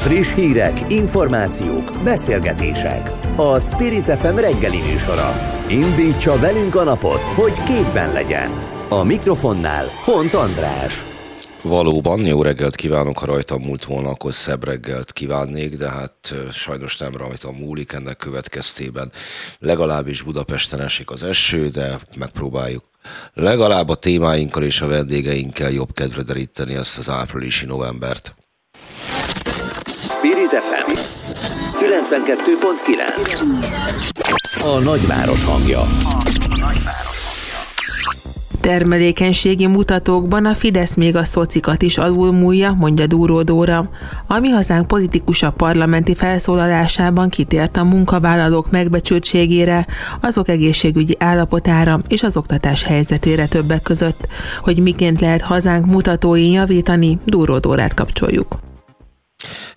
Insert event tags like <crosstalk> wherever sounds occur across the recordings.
Friss hírek, információk, beszélgetések. A Spirit FM reggeli műsora. Indítsa velünk a napot, hogy képben legyen. A mikrofonnál Hont András. Valóban, jó reggelt kívánok, ha rajtam múlt volna, akkor szebb reggelt kívánnék, de hát sajnos nem rajtam múlik, ennek következtében legalábbis Budapesten esik az eső, de megpróbáljuk legalább a témáinkkal és a vendégeinkkel jobb kedvre deríteni ezt az áprilisi novembert. Spirit FM 92.9 A nagyváros hangja. Termelékenységi mutatókban a Fidesz még a szocikat is alulmúlja, mondja Dúró Dóra. Ami hazánk politikusabb parlamenti felszólalásában kitért a munkavállalók megbecsültségére, azok egészségügyi állapotára és az oktatás helyzetére többek között. Hogy miként lehet hazánk mutatóin javítani, Dúró Dórát kapcsoljuk.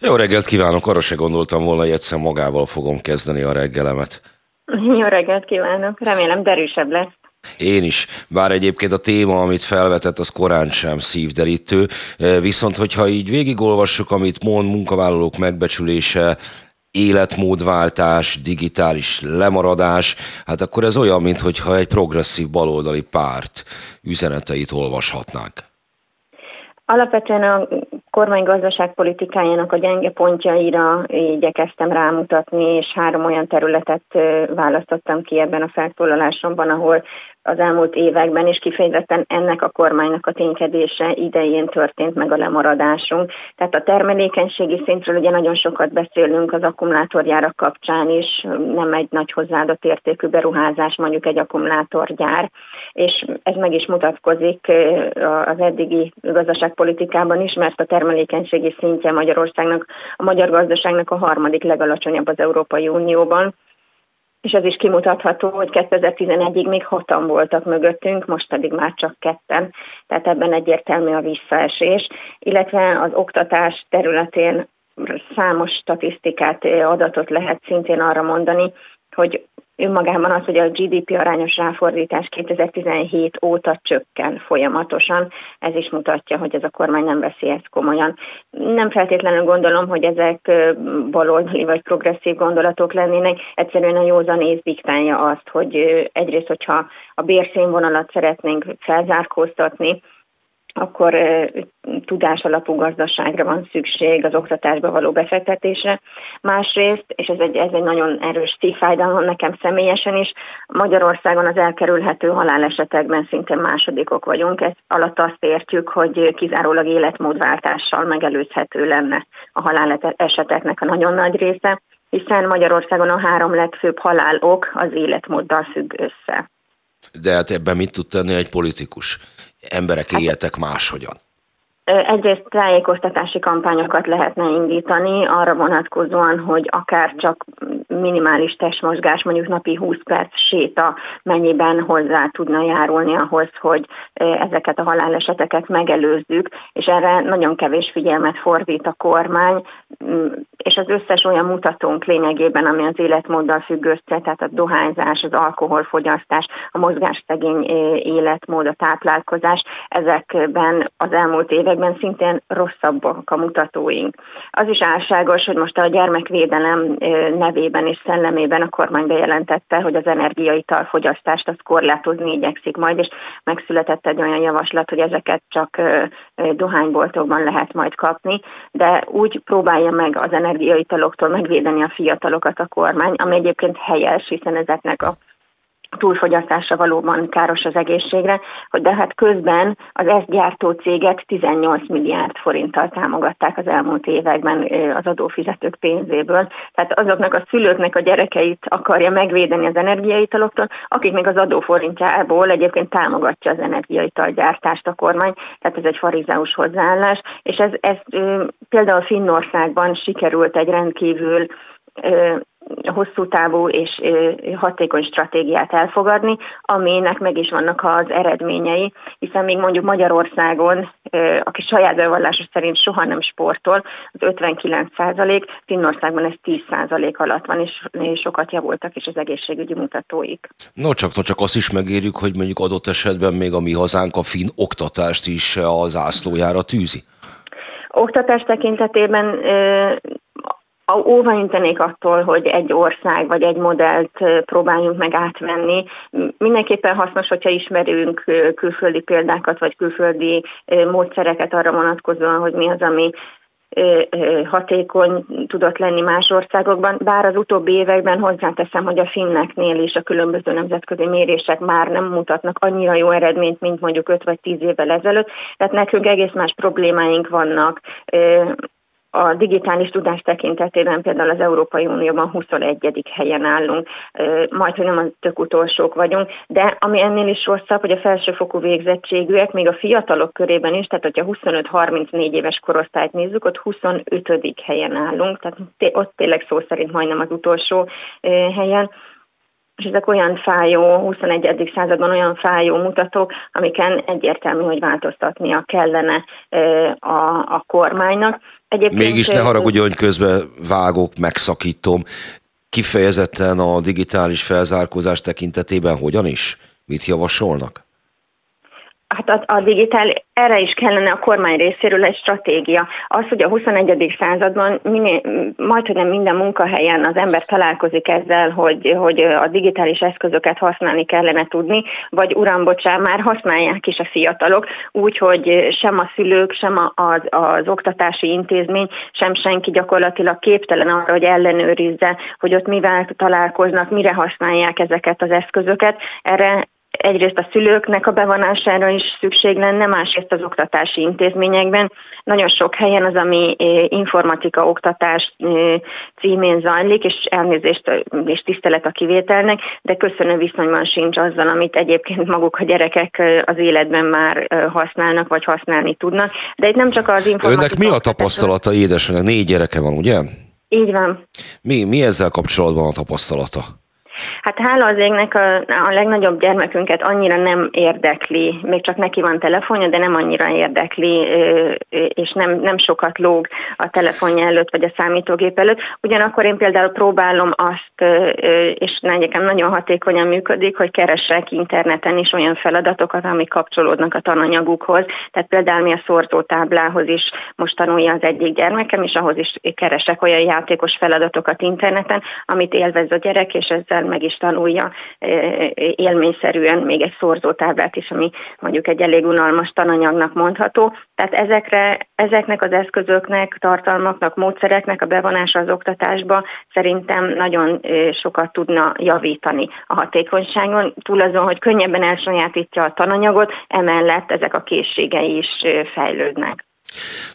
Jó reggelt kívánok, arra se gondoltam volna, hogy egyszer magával fogom kezdeni a reggelemet. <laughs> Jó reggelt kívánok, remélem derűsebb lesz. Én is, bár egyébként a téma, amit felvetett, az korán sem szívderítő, viszont hogyha így végigolvassuk, amit mond munkavállalók megbecsülése, életmódváltás, digitális lemaradás, hát akkor ez olyan, mintha egy progresszív baloldali párt üzeneteit olvashatnánk. Alapvetően a kormány gazdaságpolitikájának a gyenge pontjaira igyekeztem rámutatni, és három olyan területet választottam ki ebben a felszólalásomban, ahol az elmúlt években, és kifejezetten ennek a kormánynak a ténykedése idején történt meg a lemaradásunk. Tehát a termelékenységi szintről ugye nagyon sokat beszélünk az akkumulátorgyárak kapcsán is, nem egy nagy hozzáadott értékű beruházás mondjuk egy akkumulátorgyár, és ez meg is mutatkozik az eddigi gazdaságpolitikában is, mert a termelékenységi szintje Magyarországnak, a magyar gazdaságnak a harmadik legalacsonyabb az Európai Unióban, és ez is kimutatható, hogy 2011-ig még hatan voltak mögöttünk, most pedig már csak ketten, tehát ebben egyértelmű a visszaesés, illetve az oktatás területén számos statisztikát, adatot lehet szintén arra mondani, hogy önmagában az, hogy a GDP arányos ráfordítás 2017 óta csökken folyamatosan, ez is mutatja, hogy ez a kormány nem veszi ezt komolyan. Nem feltétlenül gondolom, hogy ezek baloldali vagy progresszív gondolatok lennének, egyszerűen a józan ész diktálja azt, hogy egyrészt, hogyha a bérszínvonalat szeretnénk felzárkóztatni, akkor tudás alapú gazdaságra van szükség az oktatásba való befektetésre. Másrészt, és ez egy, ez egy nagyon erős szívfájdalom nekem személyesen is, Magyarországon az elkerülhető halálesetekben szinte másodikok vagyunk. Ez alatt azt értjük, hogy kizárólag életmódváltással megelőzhető lenne a haláleseteknek a nagyon nagy része, hiszen Magyarországon a három legfőbb halálok az életmóddal függ össze. De hát ebben mit tud tenni egy politikus? Emberek éljetek máshogyan? Egyrészt tájékoztatási kampányokat lehetne indítani arra vonatkozóan, hogy akár csak minimális testmozgás, mondjuk napi 20 perc séta mennyiben hozzá tudna járulni ahhoz, hogy ezeket a haláleseteket megelőzzük, és erre nagyon kevés figyelmet fordít a kormány, mm, és az összes olyan mutatónk lényegében, ami az életmóddal függ össze, tehát a dohányzás, az alkoholfogyasztás, a mozgásszegény életmód, a táplálkozás, ezekben az elmúlt években szintén rosszabbak a mutatóink. Az is álságos, hogy most a gyermekvédelem nevében és szellemében a kormány bejelentette, hogy az energiaital fogyasztást azt korlátozni igyekszik majd, és megszületett egy olyan javaslat, hogy ezeket csak dohányboltokban lehet majd kapni, de úgy próbálja meg az energiaital energiaitaloktól megvédeni a fiatalokat a kormány, ami egyébként helyes, hiszen ezeknek a túlfogyasztása valóban káros az egészségre, hogy de hát közben az ezt gyártó cégek 18 milliárd forinttal támogatták az elmúlt években az adófizetők pénzéből. Tehát azoknak a szülőknek a gyerekeit akarja megvédeni az energiaitaloktól, akik még az adóforintjából egyébként támogatja az energiaital gyártást a kormány, tehát ez egy farizeus hozzáállás, és ez, ez például Finnországban sikerült egy rendkívül hosszú távú és hatékony stratégiát elfogadni, aminek meg is vannak az eredményei, hiszen még mondjuk Magyarországon, aki saját bevallása szerint soha nem sportol, az 59 százalék, Finnországban ez 10 százalék alatt van, és sokat javultak is az egészségügyi mutatóik. No csak, no csak azt is megérjük, hogy mondjuk adott esetben még a mi hazánk a finn oktatást is az ászlójára tűzi. Oktatás tekintetében óvaintenék attól, hogy egy ország vagy egy modellt próbáljunk meg átvenni. Mindenképpen hasznos, hogyha ismerünk külföldi példákat, vagy külföldi módszereket arra vonatkozóan, hogy mi az, ami hatékony tudott lenni más országokban, bár az utóbbi években hozzáteszem, hogy a finneknél is a különböző nemzetközi mérések már nem mutatnak annyira jó eredményt, mint mondjuk 5 vagy 10 évvel ezelőtt, tehát nekünk egész más problémáink vannak a digitális tudás tekintetében például az Európai Unióban 21. helyen állunk, majd, hogy nem a tök utolsók vagyunk, de ami ennél is rosszabb, hogy a felsőfokú végzettségűek, még a fiatalok körében is, tehát hogyha 25-34 éves korosztályt nézzük, ott 25. helyen állunk, tehát ott tényleg szó szerint majdnem az utolsó helyen és ezek olyan fájó, 21. században olyan fájó mutatók, amiken egyértelmű, hogy változtatnia kellene a, a kormánynak. Egyébként Mégis ne haragudjon, hogy közben vágok, megszakítom. Kifejezetten a digitális felzárkózás tekintetében hogyan is? Mit javasolnak? Hát a, a digitál, erre is kellene a kormány részéről egy stratégia. Az, hogy a 21. században minél, majd, hogy nem minden munkahelyen az ember találkozik ezzel, hogy, hogy a digitális eszközöket használni kellene tudni, vagy uram, bocsán, már használják is a fiatalok, úgyhogy sem a szülők, sem az, az oktatási intézmény, sem senki gyakorlatilag képtelen arra, hogy ellenőrizze, hogy ott mivel találkoznak, mire használják ezeket az eszközöket. Erre egyrészt a szülőknek a bevonására is szükség lenne, másrészt az oktatási intézményekben. Nagyon sok helyen az, ami eh, informatika oktatás eh, címén zajlik, és elnézést és tisztelet a kivételnek, de köszönő viszonyban sincs azzal, amit egyébként maguk a gyerekek eh, az életben már használnak, vagy használni tudnak. De itt nem csak az informatika... Önnek mi a tapasztalata, édesanyag? Négy gyereke van, ugye? Így van. Mi, mi ezzel kapcsolatban a tapasztalata? Hát hála az égnek a, a legnagyobb gyermekünket annyira nem érdekli, még csak neki van telefonja, de nem annyira érdekli, és nem, nem sokat lóg a telefonja előtt, vagy a számítógép előtt. Ugyanakkor én például próbálom azt, és nekem nagyon hatékonyan működik, hogy keresek interneten is olyan feladatokat, amik kapcsolódnak a tananyagukhoz. Tehát például mi a szorzótáblához is most tanulja az egyik gyermekem, és ahhoz is keresek olyan játékos feladatokat interneten, amit élvez a gyerek, és ezzel meg is tanulja élményszerűen még egy szorzótáblát is, ami mondjuk egy elég unalmas tananyagnak mondható. Tehát ezekre, ezeknek az eszközöknek, tartalmaknak, módszereknek a bevonása az oktatásba szerintem nagyon sokat tudna javítani a hatékonyságon, túl azon, hogy könnyebben elsajátítja a tananyagot, emellett ezek a készségei is fejlődnek.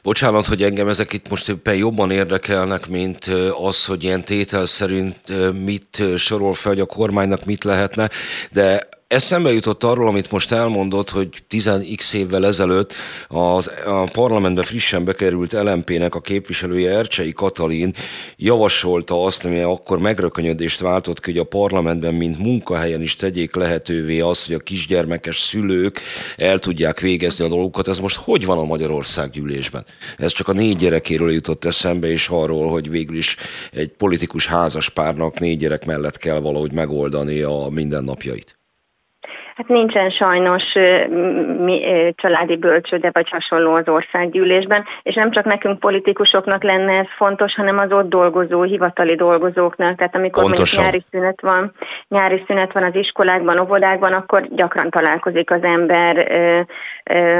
Bocsánat, hogy engem ezek itt most éppen jobban érdekelnek, mint az, hogy ilyen tétel szerint mit sorol fel, hogy a kormánynak mit lehetne, de Eszembe jutott arról, amit most elmondott, hogy 10x évvel ezelőtt az, a parlamentbe frissen bekerült LMP-nek a képviselője Ercsei Katalin javasolta azt, ami akkor megrökönyödést váltott ki, hogy a parlamentben, mint munkahelyen is tegyék lehetővé azt, hogy a kisgyermekes szülők el tudják végezni a dolgokat. Ez most hogy van a Magyarország gyűlésben? Ez csak a négy gyerekéről jutott eszembe, és arról, hogy végül is egy politikus házaspárnak négy gyerek mellett kell valahogy megoldani a mindennapjait. Hát nincsen sajnos mi, családi bölcsőde vagy hasonló az országgyűlésben, és nem csak nekünk politikusoknak lenne ez fontos, hanem az ott dolgozó, hivatali dolgozóknak. Tehát amikor Pontosan. mondjuk nyári szünet van, nyári szünet van az iskolákban, óvodákban, akkor gyakran találkozik az ember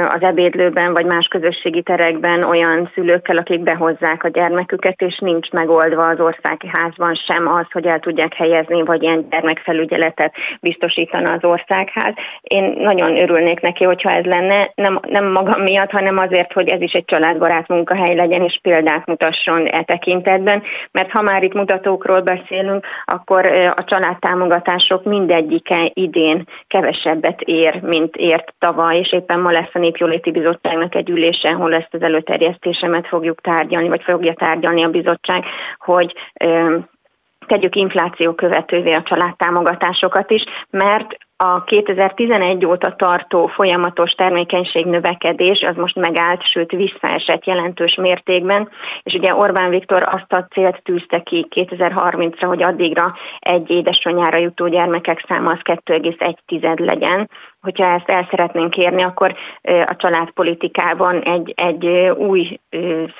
az ebédlőben vagy más közösségi terekben olyan szülőkkel, akik behozzák a gyermeküket, és nincs megoldva az országházban sem az, hogy el tudják helyezni, vagy ilyen gyermekfelügyeletet biztosítana az országház család. Én nagyon örülnék neki, hogyha ez lenne, nem, nem magam miatt, hanem azért, hogy ez is egy családbarát munkahely legyen, és példát mutasson e tekintetben, mert ha már itt mutatókról beszélünk, akkor a családtámogatások mindegyike idén kevesebbet ér, mint ért tavaly, és éppen ma lesz a Népjóléti Bizottságnak egy ülése, ahol ezt az előterjesztésemet fogjuk tárgyalni, vagy fogja tárgyalni a bizottság, hogy tegyük infláció követővé a családtámogatásokat is, mert a 2011 óta tartó folyamatos termékenység növekedés az most megállt, sőt visszaesett jelentős mértékben, és ugye Orbán Viktor azt a célt tűzte ki 2030-ra, hogy addigra egy édesanyára jutó gyermekek száma az 2,1 legyen, hogyha ezt el szeretnénk kérni, akkor a családpolitikában egy, egy új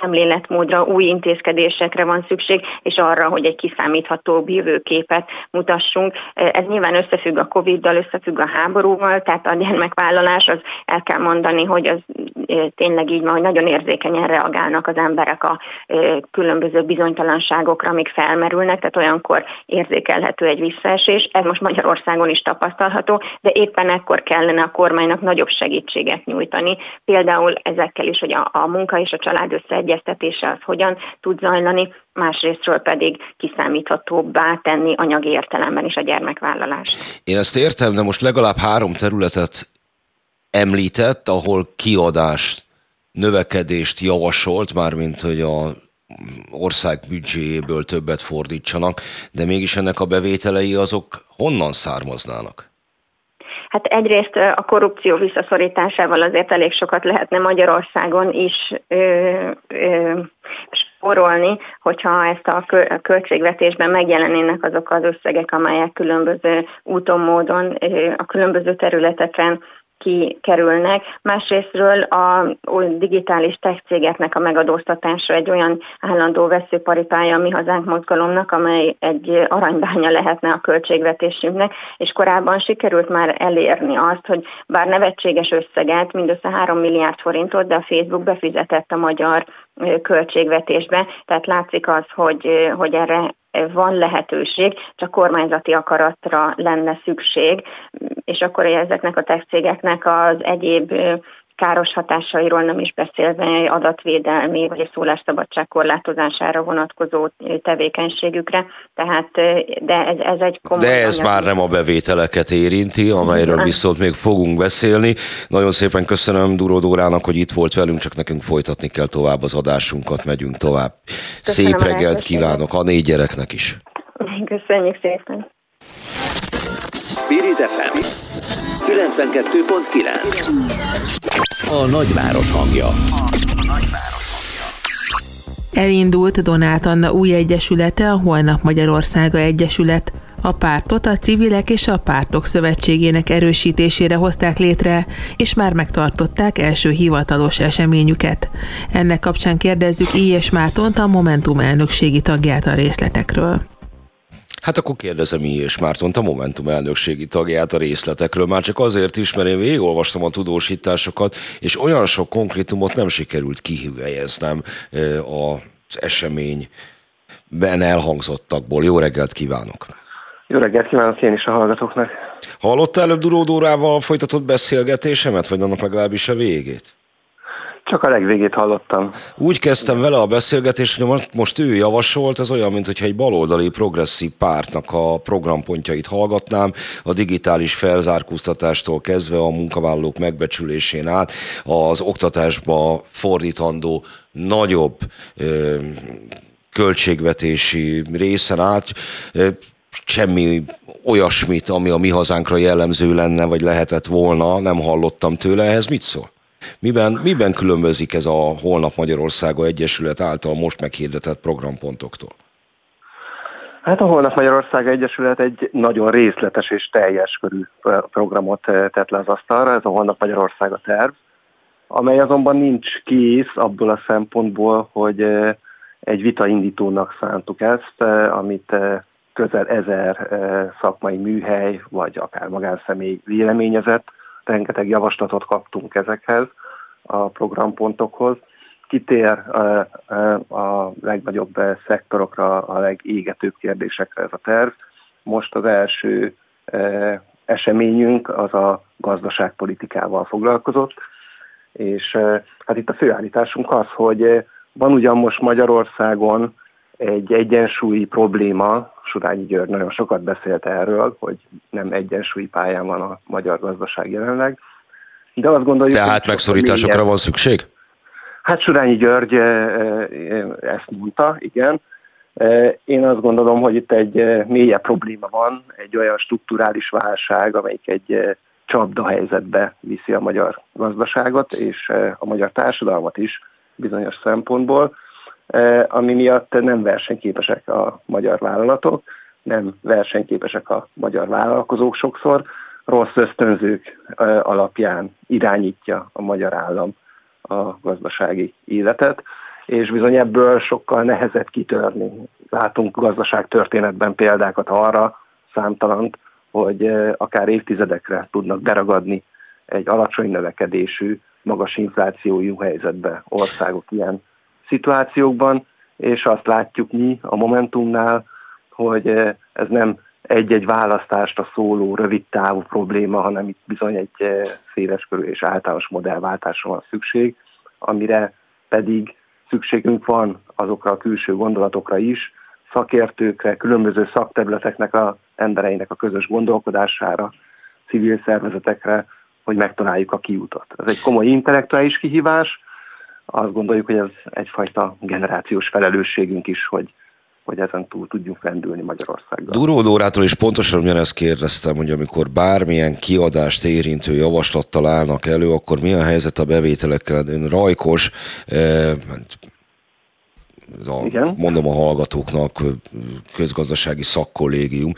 szemléletmódra, új intézkedésekre van szükség, és arra, hogy egy kiszámítható jövőképet mutassunk. Ez nyilván összefügg a Covid-dal, összefügg a háborúval, tehát a gyermekvállalás, az el kell mondani, hogy az tényleg így van, hogy nagyon érzékenyen reagálnak az emberek a különböző bizonytalanságokra, amik felmerülnek, tehát olyankor érzékelhető egy visszaesés. Ez most Magyarországon is tapasztalható, de éppen ekkor kellene a kormánynak nagyobb segítséget nyújtani. Például ezekkel is, hogy a, a munka és a család összeegyeztetése az hogyan tud zajlani, másrésztről pedig kiszámíthatóbbá tenni anyagi értelemben is a gyermekvállalást. Én ezt értem, de most legalább három területet említett, ahol kiadást, növekedést javasolt, mármint hogy a ország büdzséjéből többet fordítsanak, de mégis ennek a bevételei azok honnan származnának? Hát egyrészt a korrupció visszaszorításával azért elég sokat lehetne Magyarországon is ö, ö, spórolni, hogyha ezt a költségvetésben megjelennének azok az összegek, amelyek különböző úton, módon, a különböző területeken kikerülnek. Másrésztről a digitális tech cégeknek a megadóztatása egy olyan állandó veszőparipája a mi hazánk mozgalomnak, amely egy aranybánya lehetne a költségvetésünknek, és korábban sikerült már elérni azt, hogy bár nevetséges összeget, mindössze 3 milliárd forintot, de a Facebook befizetett a magyar költségvetésbe, tehát látszik az, hogy, hogy erre van lehetőség, csak kormányzati akaratra lenne szükség, és akkor ezeknek a tech cégeknek az egyéb káros hatásairól nem is beszélve adatvédelmi vagy a szólásszabadság korlátozására vonatkozó tevékenységükre. Tehát, de ez, ez egy komoly... De ez anyag. már nem a bevételeket érinti, amelyről viszont még fogunk beszélni. Nagyon szépen köszönöm Duró Dórának, hogy itt volt velünk, csak nekünk folytatni kell tovább az adásunkat, megyünk tovább. Köszönöm Szép reggelt kívánok a négy gyereknek is. Köszönjük szépen. Spirit FM 92.9 a nagyváros hangja. Elindult Donát Anna új egyesülete, a Holnap Magyarországa Egyesület. A pártot a civilek és a pártok szövetségének erősítésére hozták létre, és már megtartották első hivatalos eseményüket. Ennek kapcsán kérdezzük Ilyes Mártont, a Momentum elnökségi tagját a részletekről. Hát akkor kérdezem és Mártont, a Momentum elnökségi tagját a részletekről, már csak azért is, mert én végigolvastam a tudósításokat, és olyan sok konkrétumot nem sikerült kihüvelyeznem az eseményben elhangzottakból. Jó reggelt kívánok! Jó reggelt kívánok én is a hallgatóknak! Hallotta előbb Duródórával folytatott beszélgetésemet, vagy annak legalábbis a végét? Csak a legvégét hallottam. Úgy kezdtem vele a beszélgetést, hogy most ő javasolt, ez olyan, mintha egy baloldali progresszív pártnak a programpontjait hallgatnám, a digitális felzárkóztatástól kezdve a munkavállalók megbecsülésén át, az oktatásba fordítandó nagyobb ö, költségvetési részen át, ö, semmi olyasmit, ami a mi hazánkra jellemző lenne, vagy lehetett volna, nem hallottam tőle, ehhez mit szól? Miben, miben különbözik ez a Holnap Magyarországa Egyesület által most meghirdetett programpontoktól? Hát a Holnap Magyarország Egyesület egy nagyon részletes és teljes körű programot tett le az asztalra, ez a Holnap Magyarország a terv, amely azonban nincs kész abból a szempontból, hogy egy vitaindítónak szántuk ezt, amit közel ezer szakmai műhely, vagy akár magánszemély véleményezett, rengeteg javaslatot kaptunk ezekhez a programpontokhoz. Kitér a legnagyobb szektorokra, a legégetőbb kérdésekre ez a terv. Most az első eseményünk az a gazdaságpolitikával foglalkozott, és hát itt a főállításunk az, hogy van ugyan most Magyarországon egy egyensúlyi probléma, Surányi György nagyon sokat beszélt erről, hogy nem egyensúlyi pályán van a magyar gazdaság jelenleg. De azt gondoljuk, Tehát megszorításokra milyen... van szükség? Hát Surányi György eh, eh, ezt mondta, igen. Eh, én azt gondolom, hogy itt egy mélyebb probléma van, egy olyan strukturális válság, amelyik egy csapda helyzetbe viszi a magyar gazdaságot és a magyar társadalmat is bizonyos szempontból. Ami miatt nem versenyképesek a magyar vállalatok, nem versenyképesek a magyar vállalkozók sokszor, rossz ösztönzők alapján irányítja a magyar állam a gazdasági életet, és bizony ebből sokkal nehezebb kitörni. Látunk gazdaságtörténetben példákat arra, számtalant, hogy akár évtizedekre tudnak beragadni egy alacsony növekedésű, magas inflációjú helyzetbe országok ilyen szituációkban, és azt látjuk mi a Momentumnál, hogy ez nem egy-egy választást a szóló, rövid távú probléma, hanem itt bizony egy széleskörű és általános modellváltásra van szükség, amire pedig szükségünk van azokra a külső gondolatokra is, szakértőkre, különböző szakterületeknek a embereinek a közös gondolkodására, civil szervezetekre, hogy megtaláljuk a kiutat. Ez egy komoly intellektuális kihívás, azt gondoljuk, hogy ez egyfajta generációs felelősségünk is, hogy hogy ezen túl tudjunk rendülni Magyarországgal. Duró Dórától is pontosan ugyanezt kérdeztem, hogy amikor bármilyen kiadást érintő javaslattal állnak elő, akkor mi a helyzet a bevételekkel? Ön rajkos, eh, a, Igen. mondom a hallgatóknak, közgazdasági szakkollégium,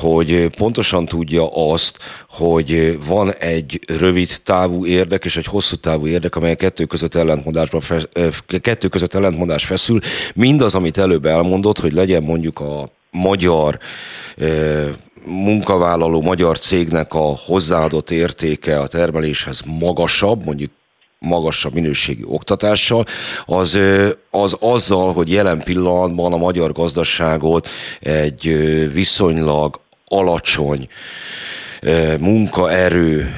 hogy pontosan tudja azt, hogy van egy rövid távú érdek és egy hosszú távú érdek, amely kettő között, ellentmondásban kettő között ellentmondás feszül. Mindaz, amit előbb elmondott, hogy legyen mondjuk a magyar munkavállaló magyar cégnek a hozzáadott értéke a termeléshez magasabb, mondjuk magasabb minőségi oktatással, az, az azzal, hogy jelen pillanatban a magyar gazdaságot egy viszonylag alacsony munkaerő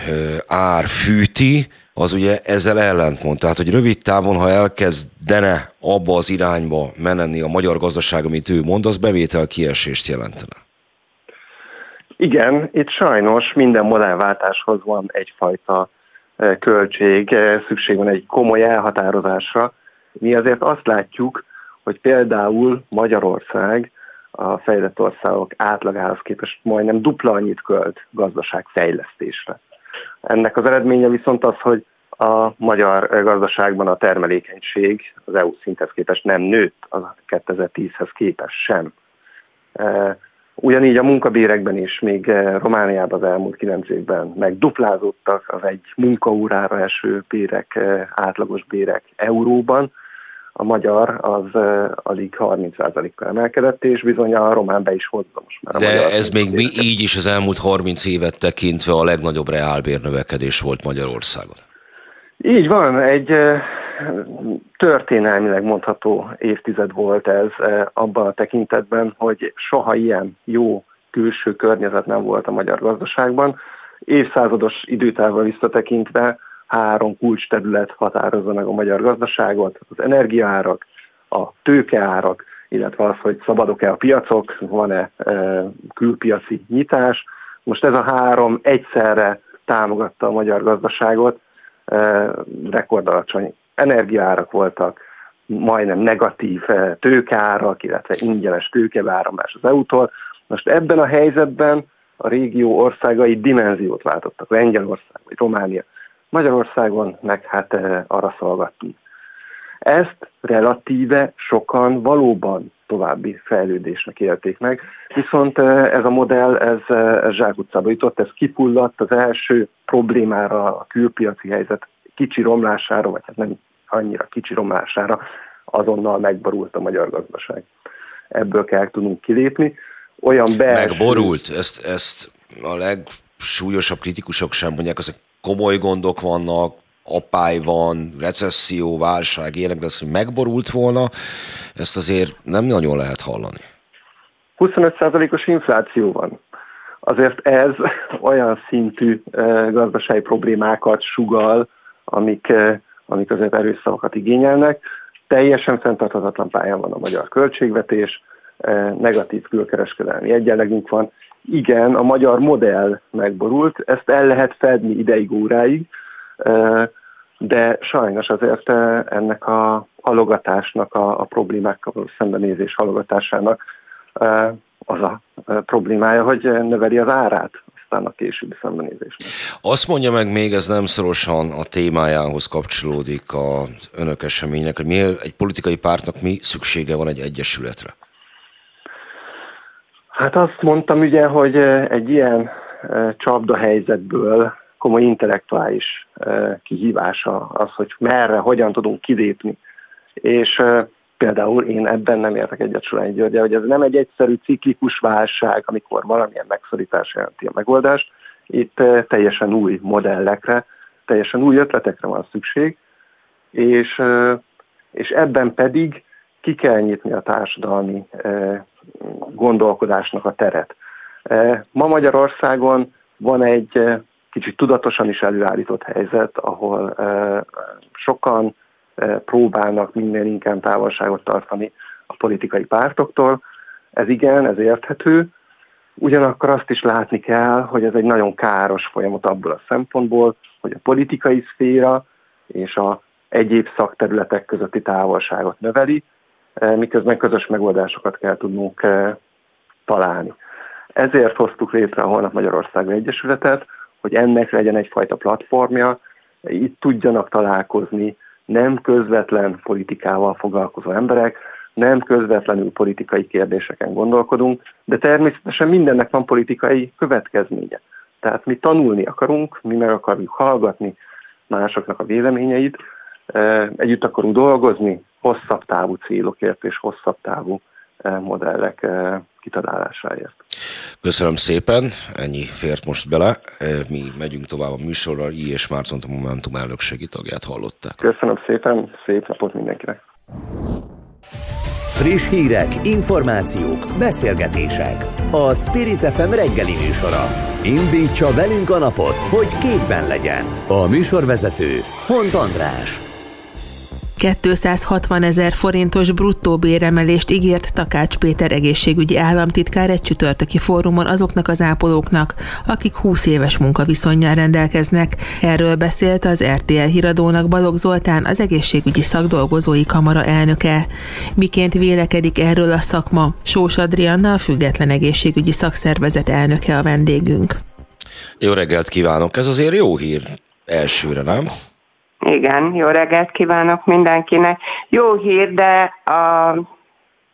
ár fűti, az ugye ezzel ellentmond. Tehát, hogy rövid távon, ha elkezdene abba az irányba menni a magyar gazdaság, amit ő mond, az bevétel kiesést jelentene. Igen, itt sajnos minden modellváltáshoz van egyfajta költség, szükség van egy komoly elhatározásra. Mi azért azt látjuk, hogy például Magyarország a fejlett országok átlagához képest majdnem dupla annyit költ gazdaságfejlesztésre. Ennek az eredménye viszont az, hogy a magyar gazdaságban a termelékenység az EU szinthez képest nem nőtt, a 2010-hez képest sem. Ugyanígy a munkabérekben is, még eh, Romániában az elmúlt kilenc évben megduplázódtak az egy munkaórára eső bérek, eh, átlagos bérek euróban, a magyar az uh, alig 30%-kal emelkedett, és bizony a román be is hozza most már. De ez még mi így is az elmúlt 30 évet tekintve a legnagyobb reálbérnövekedés volt Magyarországon. Így van, egy történelmileg mondható évtized volt ez abban a tekintetben, hogy soha ilyen jó külső környezet nem volt a magyar gazdaságban. Évszázados időtávra visszatekintve három kulcs terület határozza meg a magyar gazdaságot, az energiaárak, a tőkeárak, illetve az, hogy szabadok-e a piacok, van-e e, külpiaci nyitás. Most ez a három egyszerre támogatta a magyar gazdaságot, rekordalacsony energiaárak voltak, majdnem negatív tőkeárak, illetve ingyenes tőkebeáramlás az EU-tól. Most ebben a helyzetben a régió országai dimenziót váltottak, Lengyelország vagy Románia. Magyarországon meg hát arra szolgattunk. Ezt relatíve sokan valóban további fejlődésnek élték meg. Viszont ez a modell, ez, ez zsákutcába jutott, ez kipulladt az első problémára, a külpiaci helyzet kicsi romlására, vagy hát nem annyira kicsi romlására azonnal megborult a magyar gazdaság. Ebből kell tudnunk kilépni. Olyan belső... Megborult? Ezt, ezt a legsúlyosabb kritikusok sem mondják, azok komoly gondok vannak, apály van, recesszió, válság, ilyenek, de az, hogy megborult volna, ezt azért nem nagyon lehet hallani. 25%-os infláció van. Azért ez <laughs> olyan szintű gazdasági problémákat sugal, amik, amik azért erős szavakat igényelnek. Teljesen fenntarthatatlan pályán van a magyar költségvetés, negatív külkereskedelmi egyenlegünk van. Igen, a magyar modell megborult, ezt el lehet fedni ideig, óráig, de sajnos azért ennek a halogatásnak, a, a problémákkal szembenézés halogatásának az a problémája, hogy növeli az árát aztán a későbbi szembenézésnek. Azt mondja meg még, ez nem szorosan a témájához kapcsolódik az önök eseménynek, hogy mi egy politikai pártnak mi szüksége van egy egyesületre? Hát azt mondtam ugye, hogy egy ilyen csapda helyzetből komoly intellektuális kihívása az, hogy merre, hogyan tudunk kilépni. És például én ebben nem értek egyet Sorány Györgyel, hogy ez nem egy egyszerű ciklikus válság, amikor valamilyen megszorítás jelenti a megoldást. Itt teljesen új modellekre, teljesen új ötletekre van szükség, és, és ebben pedig ki kell nyitni a társadalmi gondolkodásnak a teret. Ma Magyarországon van egy kicsit tudatosan is előállított helyzet, ahol sokan próbálnak minél inkább távolságot tartani a politikai pártoktól. Ez igen, ez érthető. Ugyanakkor azt is látni kell, hogy ez egy nagyon káros folyamat abból a szempontból, hogy a politikai szféra és a egyéb szakterületek közötti távolságot növeli, miközben közös megoldásokat kell tudnunk találni. Ezért hoztuk létre a Holnap Magyarország Egyesületet, hogy ennek legyen egyfajta platformja, itt tudjanak találkozni nem közvetlen politikával foglalkozó emberek, nem közvetlenül politikai kérdéseken gondolkodunk, de természetesen mindennek van politikai következménye. Tehát mi tanulni akarunk, mi meg akarjuk hallgatni másoknak a véleményeit, együtt akarunk dolgozni hosszabb távú célokért és hosszabb távú modellek kitalálásáért. Köszönöm szépen, ennyi fért most bele. Mi megyünk tovább a műsorral, I. és Márton a Momentum elnökségi tagját hallották. Köszönöm szépen, szép napot mindenkinek. Friss hírek, információk, beszélgetések. A Spirit FM reggeli műsora. Indítsa velünk a napot, hogy képben legyen. A műsorvezető Hont András. 260 ezer forintos bruttó béremelést ígért Takács Péter egészségügyi államtitkár egy csütörtöki fórumon azoknak az ápolóknak, akik 20 éves munkaviszonyjal rendelkeznek. Erről beszélt az RTL híradónak Balog Zoltán, az egészségügyi szakdolgozói kamara elnöke. Miként vélekedik erről a szakma? Sós Adrianna, a Független Egészségügyi Szakszervezet elnöke a vendégünk. Jó reggelt kívánok! Ez azért jó hír elsőre, nem? Igen, jó reggelt kívánok mindenkinek. Jó hír, de a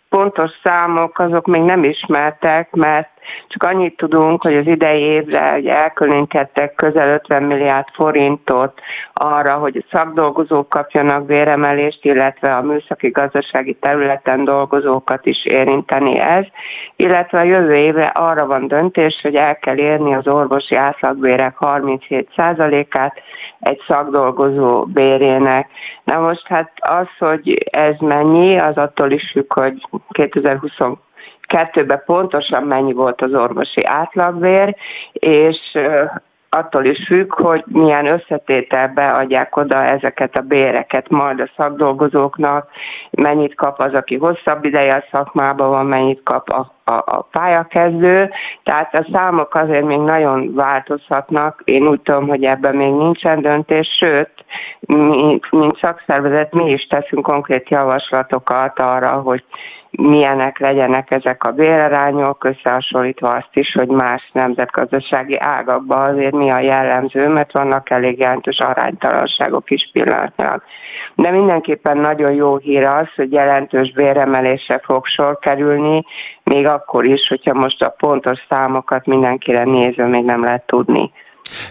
pontos számok azok még nem ismertek, mert csak annyit tudunk, hogy az idei évre hogy elkülönítettek közel 50 milliárd forintot arra, hogy a szakdolgozók kapjanak béremelést, illetve a műszaki gazdasági területen dolgozókat is érinteni ez, illetve a jövő évre arra van döntés, hogy el kell érni az orvosi átlagbérek 37%-át egy szakdolgozó bérének. Na most hát az, hogy ez mennyi, az attól is függ, hogy 2020 kettőben pontosan mennyi volt az orvosi átlagbér, és attól is függ, hogy milyen összetételbe adják oda ezeket a béreket majd a szakdolgozóknak, mennyit kap az, aki hosszabb ideje a szakmában van, mennyit kap a, a, a pályakezdő, tehát a számok azért még nagyon változhatnak. Én úgy tudom, hogy ebben még nincsen döntés, sőt, mi, mint szakszervezet mi is teszünk konkrét javaslatokat arra, hogy milyenek legyenek ezek a bérarányok, összehasonlítva azt is, hogy más nemzetgazdasági ágakban azért mi a jellemző, mert vannak elég jelentős aránytalanságok is pillanatnyilag. De mindenképpen nagyon jó hír az, hogy jelentős béremelésre fog sor kerülni, még akkor is, hogyha most a pontos számokat mindenkire nézve még nem lehet tudni.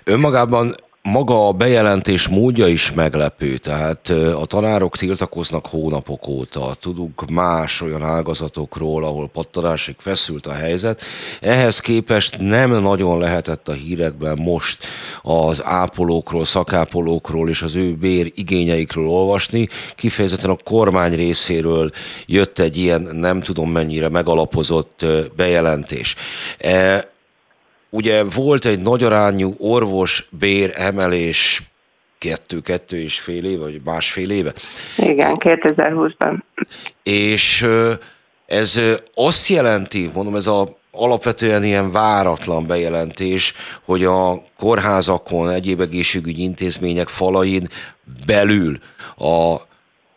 Önmagában maga a bejelentés módja is meglepő, tehát a tanárok tiltakoznak hónapok óta, tudunk más olyan ágazatokról, ahol pattanásig feszült a helyzet. Ehhez képest nem nagyon lehetett a hírekben most az ápolókról, szakápolókról és az ő bér igényeikről olvasni. Kifejezetten a kormány részéről jött egy ilyen nem tudom mennyire megalapozott bejelentés. Ugye volt egy nagyarányú orvos bér emelés kettő, kettő és fél éve, vagy másfél éve. Igen, 2020-ban. És ez azt jelenti, mondom, ez a alapvetően ilyen váratlan bejelentés, hogy a kórházakon, egyéb egészségügyi intézmények falain belül a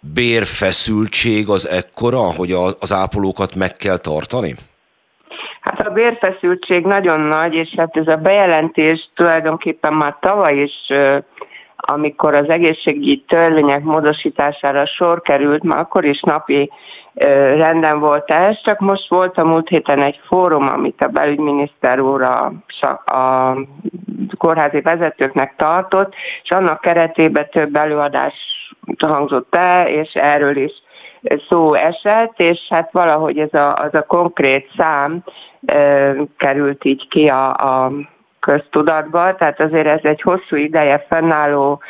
bérfeszültség az ekkora, hogy az ápolókat meg kell tartani? Hát a bérfeszültség nagyon nagy, és hát ez a bejelentés tulajdonképpen már tavaly is amikor az egészségügyi törvények módosítására sor került, már akkor is napi renden volt ez, csak most volt a múlt héten egy fórum, amit a belügyminiszter úr a, a kórházi vezetőknek tartott, és annak keretében több előadás hangzott el, és erről is szó esett, és hát valahogy ez a, az a konkrét szám került így ki a, a köztudatba, tehát azért ez egy hosszú ideje fennálló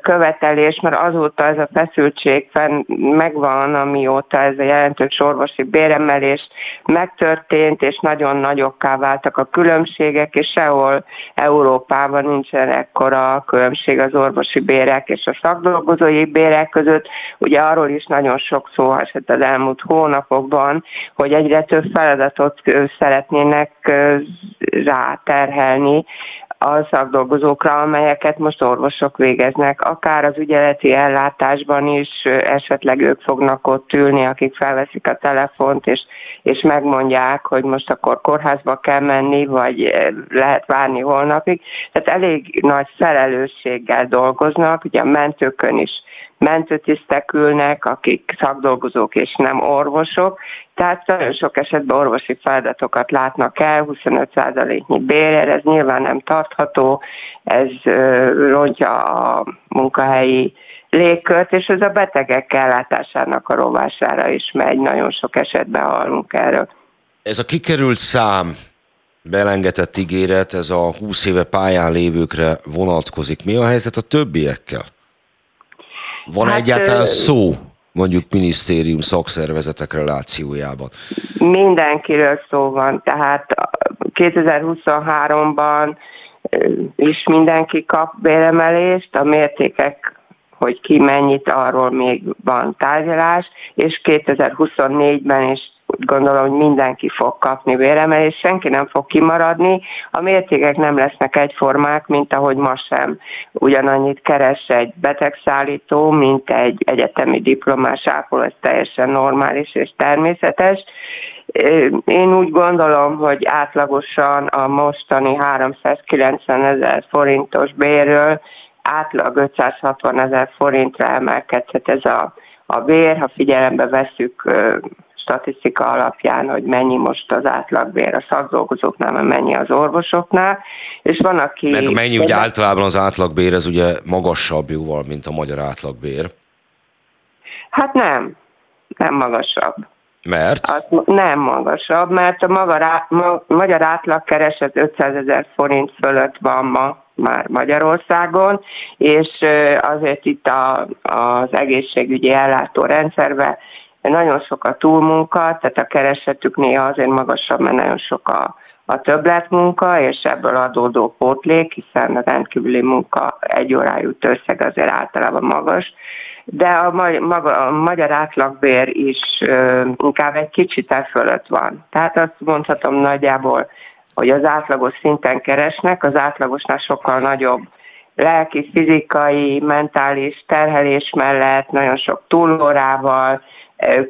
követelés, mert azóta ez a feszültség fenn megvan, amióta ez a jelentős orvosi béremelés megtörtént, és nagyon nagyokká váltak a különbségek, és sehol Európában nincsen ekkora különbség az orvosi bérek és a szakdolgozói bérek között. Ugye arról is nagyon sok szó esett az elmúlt hónapokban, hogy egyre több feladatot szeretnének ráterhelni tenni a szakdolgozókra, amelyeket most orvosok végeznek. Akár az ügyeleti ellátásban is esetleg ők fognak ott ülni, akik felveszik a telefont, és, és megmondják, hogy most akkor kórházba kell menni, vagy lehet várni holnapig. Tehát elég nagy felelősséggel dolgoznak, ugye a mentőkön is mentőtisztek ülnek, akik szakdolgozók és nem orvosok, tehát nagyon sok esetben orvosi feladatokat látnak el, 25%-nyi bérer, ez nyilván nem tartható, ez rontja a munkahelyi légkört, és ez a betegek ellátásának a rovására is megy, nagyon sok esetben hallunk erről. Ez a kikerült szám, belengetett ígéret, ez a 20 éve pályán lévőkre vonatkozik. Mi a helyzet a többiekkel? Van hát, egyáltalán szó mondjuk minisztérium szakszervezetek relációjában? Mindenkiről szó van, tehát 2023-ban is mindenki kap béremelést, a mértékek hogy ki mennyit, arról még van tárgyalás, és 2024-ben gondolom, hogy mindenki fog kapni béremelést, senki nem fog kimaradni, a mértékek nem lesznek egyformák, mint ahogy ma sem. Ugyanannyit keres egy betegszállító, mint egy egyetemi diplomás ápoló, ez teljesen normális és természetes. Én úgy gondolom, hogy átlagosan a mostani 390 ezer forintos bérről átlag 560 ezer forintra emelkedhet ez a, a bér, ha figyelembe veszük statisztika alapján, hogy mennyi most az átlagbér a szakdolgozóknál, mert mennyi az orvosoknál, és van, aki... Meg mennyi ugye általában az átlagbér, ez ugye magasabb jóval, mint a magyar átlagbér? Hát nem, nem magasabb. Mert? Az nem magasabb, mert a maga, ma, magyar átlagkereset 500 ezer forint fölött van ma már Magyarországon, és azért itt a, az egészségügyi ellátórendszerben nagyon sok a túlmunka, tehát a keresetük néha azért magasabb, mert nagyon sok a, a többletmunka, és ebből adódó pótlék, hiszen a rendkívüli munka egy órájú összeg azért általában magas, de a, maga, a magyar átlagbér is ö, inkább egy kicsit el fölött van. Tehát azt mondhatom nagyjából, hogy az átlagos szinten keresnek, az átlagosnál sokkal nagyobb lelki, fizikai, mentális terhelés mellett, nagyon sok túlórával,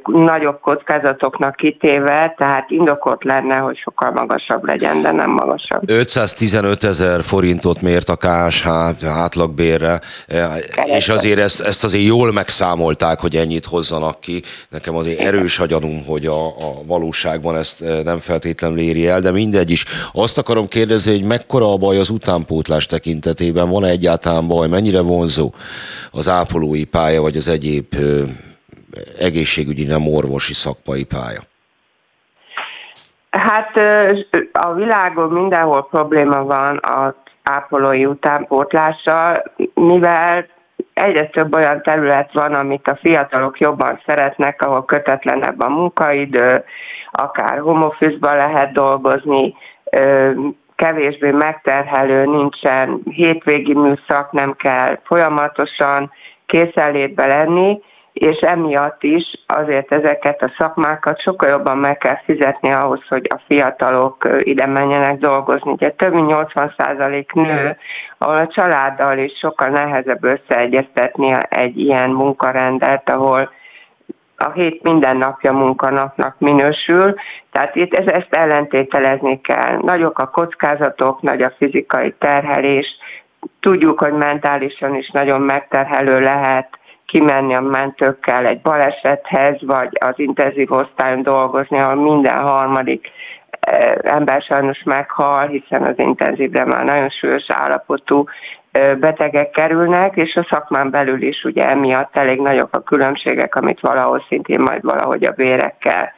nagyobb kockázatoknak kitéve, tehát indokot lenne, hogy sokkal magasabb legyen, de nem magasabb. 515 ezer forintot mért a KSH átlagbérre, Keresett. és azért ezt, ezt azért jól megszámolták, hogy ennyit hozzanak ki. Nekem azért erős a gyanúm, hogy a, a valóságban ezt nem feltétlenül éri el, de mindegy is. Azt akarom kérdezni, hogy mekkora a baj az utánpótlás tekintetében, van-e egyáltalán baj, mennyire vonzó az ápolói pálya, vagy az egyéb egészségügyi, nem orvosi szakmai pálya? Hát a világon mindenhol probléma van az ápolói utánpótlással, mivel egyre több olyan terület van, amit a fiatalok jobban szeretnek, ahol kötetlenebb a munkaidő, akár homofizban lehet dolgozni, kevésbé megterhelő, nincsen hétvégi műszak, nem kell folyamatosan készenlétbe lenni, és emiatt is azért ezeket a szakmákat sokkal jobban meg kell fizetni ahhoz, hogy a fiatalok ide menjenek dolgozni. Ugye több mint 80% nő, ahol a családdal is sokkal nehezebb összeegyeztetni egy ilyen munkarendet, ahol a hét minden napja munkanapnak minősül, tehát itt ezt ellentételezni kell. Nagyok a kockázatok, nagy a fizikai terhelés, tudjuk, hogy mentálisan is nagyon megterhelő lehet kimenni a mentőkkel egy balesethez, vagy az intenzív osztályon dolgozni, ahol minden harmadik ember sajnos meghal, hiszen az intenzívre már nagyon súlyos állapotú betegek kerülnek, és a szakmán belül is ugye emiatt elég nagyok a különbségek, amit valahol szintén majd valahogy a bérekkel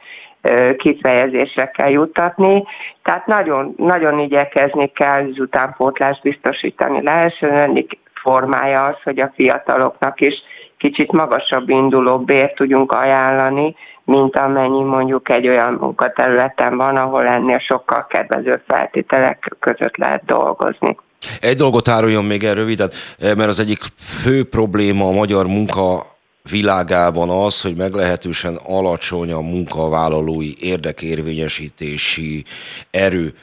kifejezésre kell juttatni. Tehát nagyon, nagyon igyekezni kell az utánpótlást biztosítani lehessen. Ennek formája az, hogy a fiataloknak is kicsit magasabb induló bért tudjunk ajánlani, mint amennyi mondjuk egy olyan munkaterületen van, ahol ennél sokkal kedvező feltételek között lehet dolgozni. Egy dolgot áruljon még el röviden, mert az egyik fő probléma a magyar munka világában az, hogy meglehetősen alacsony a munkavállalói érdekérvényesítési erő,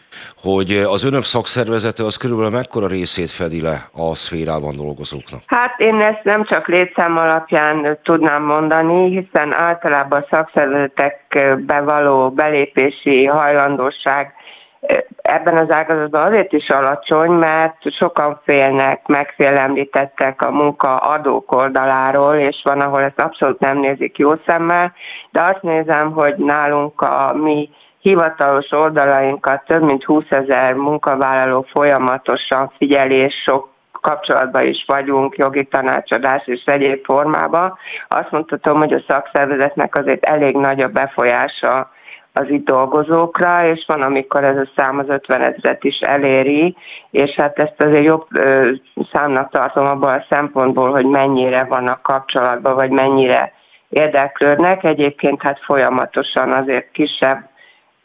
hogy az önök szakszervezete az körülbelül mekkora részét fedi le a szférában dolgozóknak? Hát én ezt nem csak létszám alapján tudnám mondani, hiszen általában a szakszervezetekbe való belépési hajlandóság ebben az ágazatban azért is alacsony, mert sokan félnek, megfélemlítettek a munkaadók oldaláról, és van, ahol ezt abszolút nem nézik jó szemmel, de azt nézem, hogy nálunk a mi hivatalos oldalainkat több mint 20 ezer munkavállaló folyamatosan figyelés, sok kapcsolatban is vagyunk, jogi tanácsadás és egyéb formában. Azt mondhatom, hogy a szakszervezetnek azért elég nagy a befolyása az itt dolgozókra, és van, amikor ez a szám az 50 ezeret is eléri, és hát ezt azért jobb ö, számnak tartom abban a szempontból, hogy mennyire vannak kapcsolatban, vagy mennyire érdeklődnek. Egyébként hát folyamatosan azért kisebb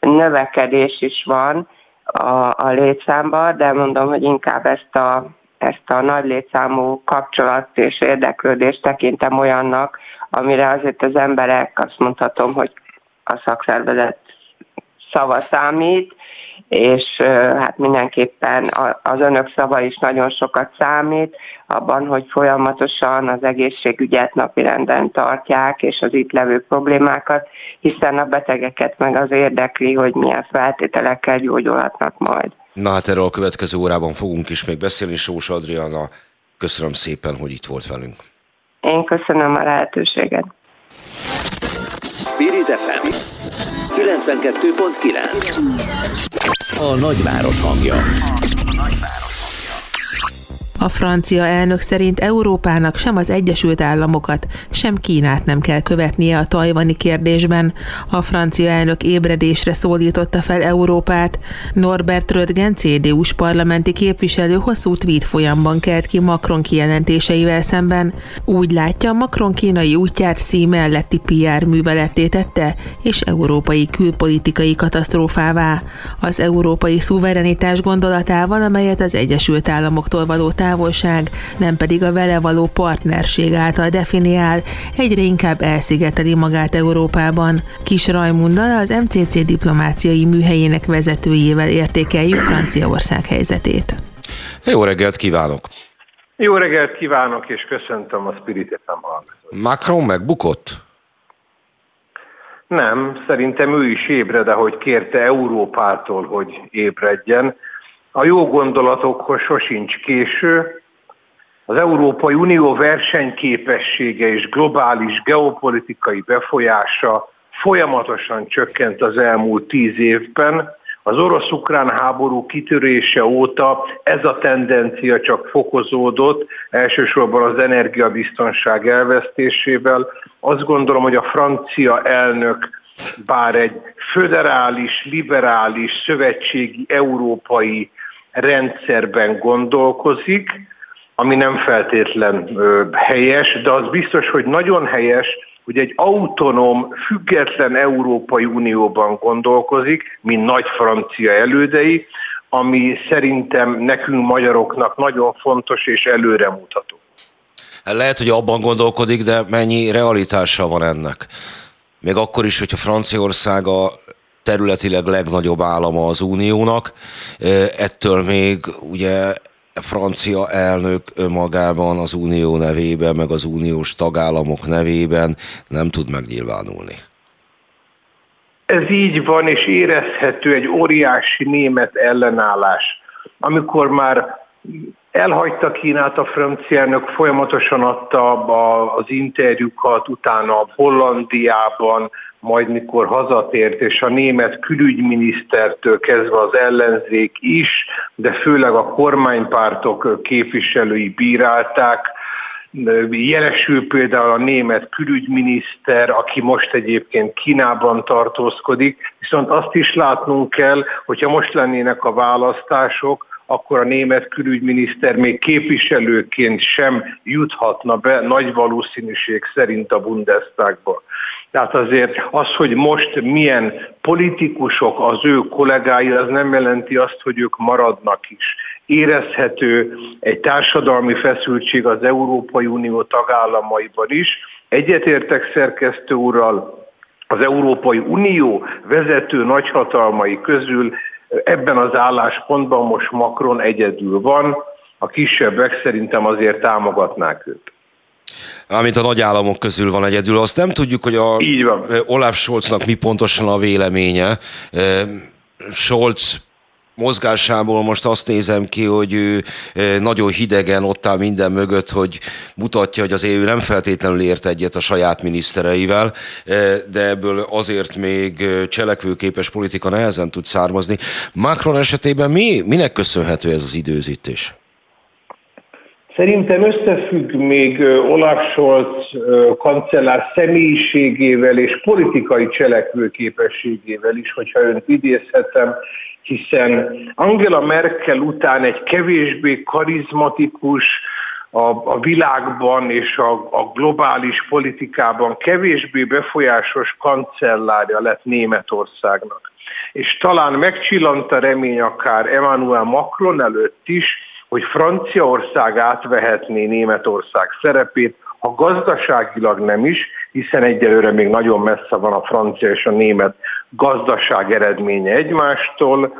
növekedés is van a, a létszámban, de mondom, hogy inkább ezt a, ezt a nagy létszámú kapcsolat és érdeklődést tekintem olyannak, amire azért az emberek azt mondhatom, hogy a szakszervezet szava számít, és hát mindenképpen az önök szava is nagyon sokat számít abban, hogy folyamatosan az egészségügyet napirenden tartják, és az itt levő problémákat, hiszen a betegeket meg az érdekli, hogy milyen feltételekkel gyógyulhatnak majd. Na hát erről a következő órában fogunk is még beszélni, Sós Adriana. Köszönöm szépen, hogy itt volt velünk. Én köszönöm a lehetőséget. Spirit FM 92.9 A nagyváros hangja. A francia elnök szerint Európának sem az Egyesült Államokat, sem Kínát nem kell követnie a tajvani kérdésben. A francia elnök ébredésre szólította fel Európát. Norbert Röttgen, CDU-s parlamenti képviselő hosszú tweet folyamban kelt ki Macron kijelentéseivel szemben. Úgy látja, Macron kínai útját szí melletti PR műveletté tette, és európai külpolitikai katasztrófává. Az európai szuverenitás gondolatával, amelyet az Egyesült Államoktól való táv távolság, nem pedig a vele való partnerség által definiál, egyre inkább elszigeteli magát Európában. Kis Rajmundal az MCC diplomáciai műhelyének vezetőjével értékeljük Franciaország helyzetét. Jó reggelt kívánok! Jó reggelt kívánok, és köszöntöm a Spirit FM. Macron megbukott? Nem, szerintem ő is ébred, ahogy kérte Európától, hogy ébredjen. A jó gondolatokhoz sosincs késő. Az Európai Unió versenyképessége és globális geopolitikai befolyása folyamatosan csökkent az elmúlt tíz évben. Az orosz-ukrán háború kitörése óta ez a tendencia csak fokozódott, elsősorban az energiabiztonság elvesztésével. Azt gondolom, hogy a francia elnök bár egy föderális, liberális, szövetségi, európai rendszerben gondolkozik, ami nem feltétlen ö, helyes, de az biztos, hogy nagyon helyes, hogy egy autonóm, független Európai Unióban gondolkozik, mint nagy francia elődei, ami szerintem nekünk magyaroknak nagyon fontos és előremutató. Lehet, hogy abban gondolkodik, de mennyi realitása van ennek? Még akkor is, hogyha Franciaország a területileg legnagyobb állama az uniónak. Ettől még ugye francia elnök önmagában az unió nevében, meg az uniós tagállamok nevében nem tud megnyilvánulni. Ez így van, és érezhető egy óriási német ellenállás. Amikor már Elhagyta Kínát a elnök, folyamatosan adta az interjúkat, utána Hollandiában, majd mikor hazatért, és a német külügyminisztertől kezdve az ellenzék is, de főleg a kormánypártok képviselői bírálták, Jelesül például a német külügyminiszter, aki most egyébként Kínában tartózkodik, viszont azt is látnunk kell, hogyha most lennének a választások, akkor a német külügyminiszter még képviselőként sem juthatna be nagy valószínűség szerint a Bundestagba. Tehát azért az, hogy most milyen politikusok az ő kollégái, az nem jelenti azt, hogy ők maradnak is. Érezhető egy társadalmi feszültség az Európai Unió tagállamaiban is. Egyetértek szerkesztő úrral, az Európai Unió vezető nagyhatalmai közül Ebben az álláspontban most Macron egyedül van, a kisebbek szerintem azért támogatnák őt. Amint a nagyállamok közül van egyedül, azt nem tudjuk, hogy a Így van. Olaf Scholznak mi pontosan a véleménye. Scholz mozgásából most azt nézem ki, hogy ő nagyon hidegen ott áll minden mögött, hogy mutatja, hogy az EU nem feltétlenül ért egyet a saját minisztereivel, de ebből azért még cselekvőképes politika nehezen tud származni. Macron esetében mi, minek köszönhető ez az időzítés? Szerintem összefügg még Olaf Scholz kancellár személyiségével és politikai cselekvőképességével is, hogyha önt idézhetem, hiszen Angela Merkel után egy kevésbé karizmatikus, a, a világban és a, a globális politikában kevésbé befolyásos kancellárja lett Németországnak. És talán megcsillant a remény akár Emmanuel Macron előtt is, hogy Franciaország átvehetné Németország szerepét, ha gazdaságilag nem is, hiszen egyelőre még nagyon messze van a francia és a német gazdaság eredménye egymástól,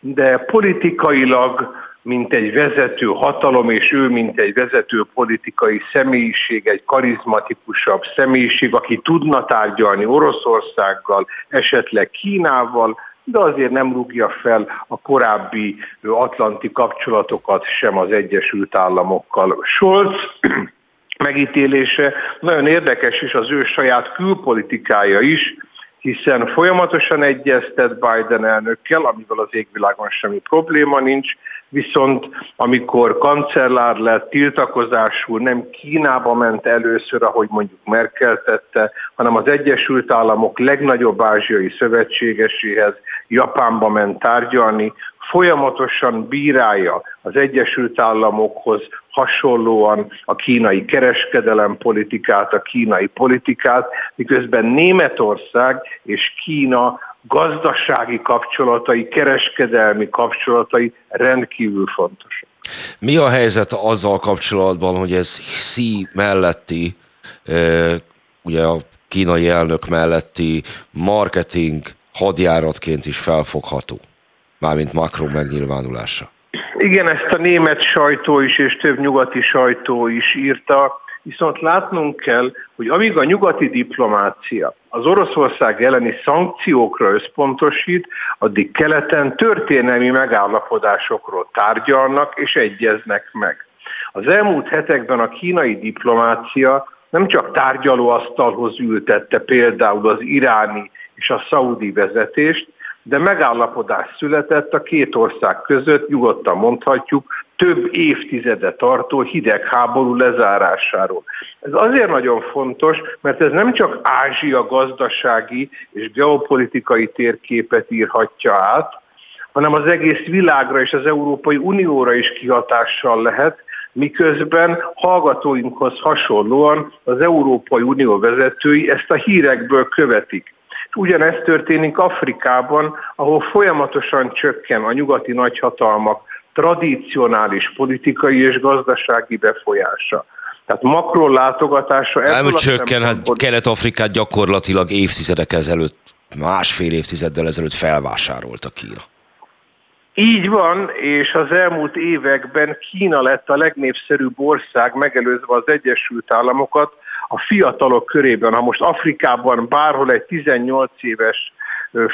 de politikailag, mint egy vezető hatalom, és ő, mint egy vezető politikai személyiség, egy karizmatikusabb személyiség, aki tudna tárgyalni Oroszországgal, esetleg Kínával, de azért nem rúgja fel a korábbi atlanti kapcsolatokat sem az Egyesült Államokkal. Scholz <clears throat> megítélése nagyon érdekes, és az ő saját külpolitikája is, hiszen folyamatosan egyeztet Biden elnökkel, amivel az égvilágon semmi probléma nincs, viszont amikor kancellár lett, tiltakozásul nem Kínába ment először, ahogy mondjuk Merkel tette, hanem az Egyesült Államok legnagyobb ázsiai szövetségeséhez, Japánba ment tárgyalni, folyamatosan bírálja az Egyesült Államokhoz hasonlóan a kínai kereskedelem politikát, a kínai politikát, miközben Németország és Kína gazdasági kapcsolatai, kereskedelmi kapcsolatai rendkívül fontosak. Mi a helyzet azzal kapcsolatban, hogy ez Xi melletti, ugye a kínai elnök melletti marketing hadjáratként is felfogható, mármint Macron megnyilvánulása? Igen, ezt a német sajtó is és több nyugati sajtó is írta, viszont látnunk kell, hogy amíg a nyugati diplomácia az Oroszország elleni szankciókra összpontosít, addig keleten történelmi megállapodásokról tárgyalnak és egyeznek meg. Az elmúlt hetekben a kínai diplomácia nem csak tárgyalóasztalhoz ültette például az iráni és a szaudi vezetést, de megállapodás született a két ország között, nyugodtan mondhatjuk, több évtizede tartó hidegháború lezárásáról. Ez azért nagyon fontos, mert ez nem csak Ázsia gazdasági és geopolitikai térképet írhatja át, hanem az egész világra és az Európai Unióra is kihatással lehet, miközben hallgatóinkhoz hasonlóan az Európai Unió vezetői ezt a hírekből követik. Ugyanezt történik Afrikában, ahol folyamatosan csökken a nyugati nagyhatalmak tradicionális politikai és gazdasági befolyása. Tehát Macron látogatása... Nem csökken, hát Kelet-Afrikát gyakorlatilag évtizedek ezelőtt, másfél évtizeddel ezelőtt felvásárolta Kína. Így van, és az elmúlt években Kína lett a legnépszerűbb ország, megelőzve az Egyesült Államokat, a fiatalok körében. Ha most Afrikában bárhol egy 18 éves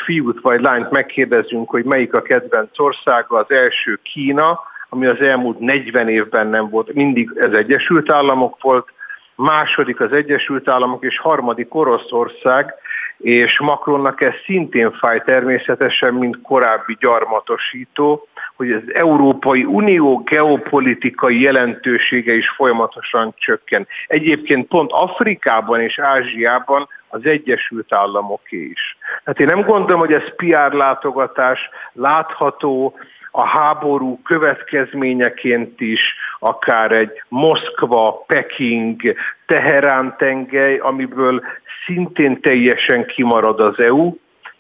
fiút vagy lányt megkérdezünk, hogy melyik a kedvenc országa, az első Kína, ami az elmúlt 40 évben nem volt, mindig az Egyesült Államok volt, második az Egyesült Államok, és harmadik Oroszország, és Macronnak ez szintén fáj természetesen, mint korábbi gyarmatosító, hogy az Európai Unió geopolitikai jelentősége is folyamatosan csökken. Egyébként pont Afrikában és Ázsiában az Egyesült Államoké is. Tehát én nem gondolom, hogy ez PR látogatás látható, a háború következményeként is, akár egy Moszkva, Peking, Teherán tengely, amiből szintén teljesen kimarad az EU,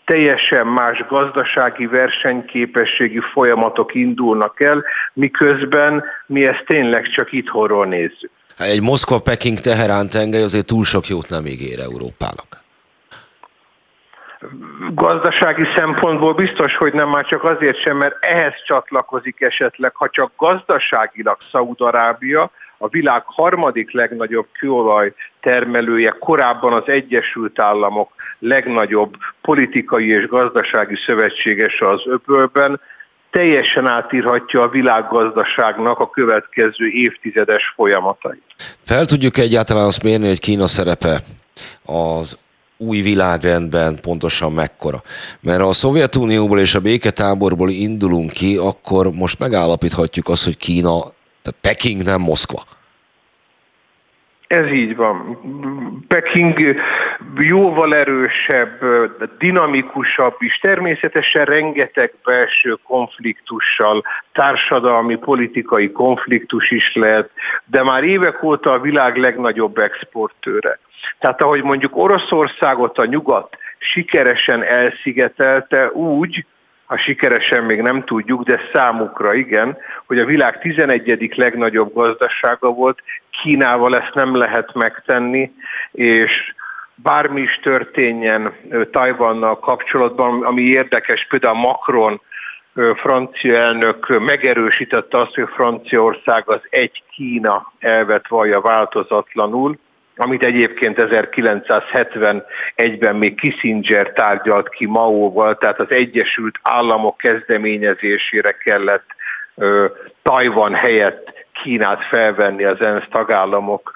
teljesen más gazdasági versenyképességi folyamatok indulnak el, miközben mi ezt tényleg csak itthonról nézzük. Egy Moszkva-Peking-Teherán tengely azért túl sok jót nem ígér Európának. Gazdasági szempontból biztos, hogy nem már csak azért sem, mert ehhez csatlakozik esetleg, ha csak gazdaságilag Szaúd-Arábia, a világ harmadik legnagyobb kőolaj termelője, korábban az Egyesült Államok legnagyobb politikai és gazdasági szövetségese az öbölben, teljesen átírhatja a világgazdaságnak a következő évtizedes folyamatait. Fel tudjuk egyáltalán azt mérni, hogy Kína szerepe az új világrendben pontosan mekkora. Mert ha a Szovjetunióból és a béketáborból indulunk ki, akkor most megállapíthatjuk azt, hogy Kína, tehát Peking nem Moszkva. Ez így van. Peking jóval erősebb, dinamikusabb is, természetesen rengeteg belső konfliktussal, társadalmi, politikai konfliktus is lehet, de már évek óta a világ legnagyobb exportőre. Tehát ahogy mondjuk Oroszországot a nyugat sikeresen elszigetelte úgy, ha sikeresen még nem tudjuk, de számukra igen, hogy a világ 11. legnagyobb gazdasága volt, Kínával ezt nem lehet megtenni, és bármi is történjen Tajvannal kapcsolatban, ami érdekes, például Macron francia elnök megerősítette azt, hogy Franciaország az egy Kína elvet vallja változatlanul, amit egyébként 1971-ben még Kissinger tárgyalt ki Maóval, tehát az Egyesült Államok kezdeményezésére kellett ö, Tajvan helyett Kínát felvenni az ENSZ tagállamok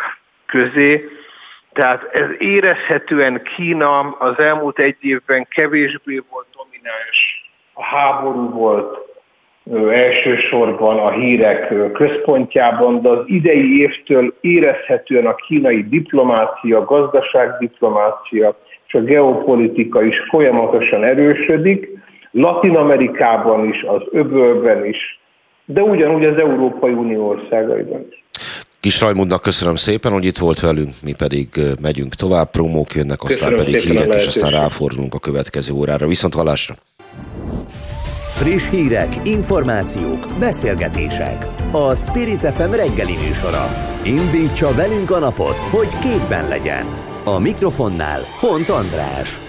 közé. Tehát ez érezhetően Kína az elmúlt egy évben kevésbé volt domináns, a háború volt elsősorban a hírek központjában, de az idei évtől érezhetően a kínai diplomácia, gazdaságdiplomácia és a geopolitika is folyamatosan erősödik, Latin Amerikában is, az öbölben is, de ugyanúgy az Európai Unió országaiban is. Kis Rajmundnak köszönöm szépen, hogy itt volt velünk, mi pedig megyünk tovább, promók jönnek, aztán köszönöm pedig hírek, és aztán ráfordulunk a következő órára. Viszont hallásra! Friss hírek, információk, beszélgetések. A Spirit FM reggeli műsora. Indítsa velünk a napot, hogy képben legyen. A mikrofonnál Hont András.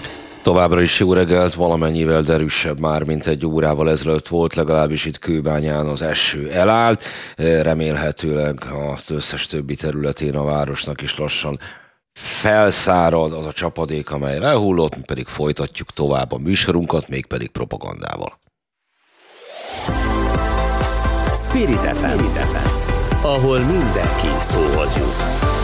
Továbbra is jó reggelt, valamennyivel derűsebb már, mint egy órával ezelőtt volt, legalábbis itt Kőbányán az eső elállt. Remélhetőleg az összes többi területén a városnak is lassan felszárad az a csapadék, amely lehullott, mi pedig folytatjuk tovább a műsorunkat, mégpedig propagandával. Spirit FM, ahol mindenki szóhoz jut.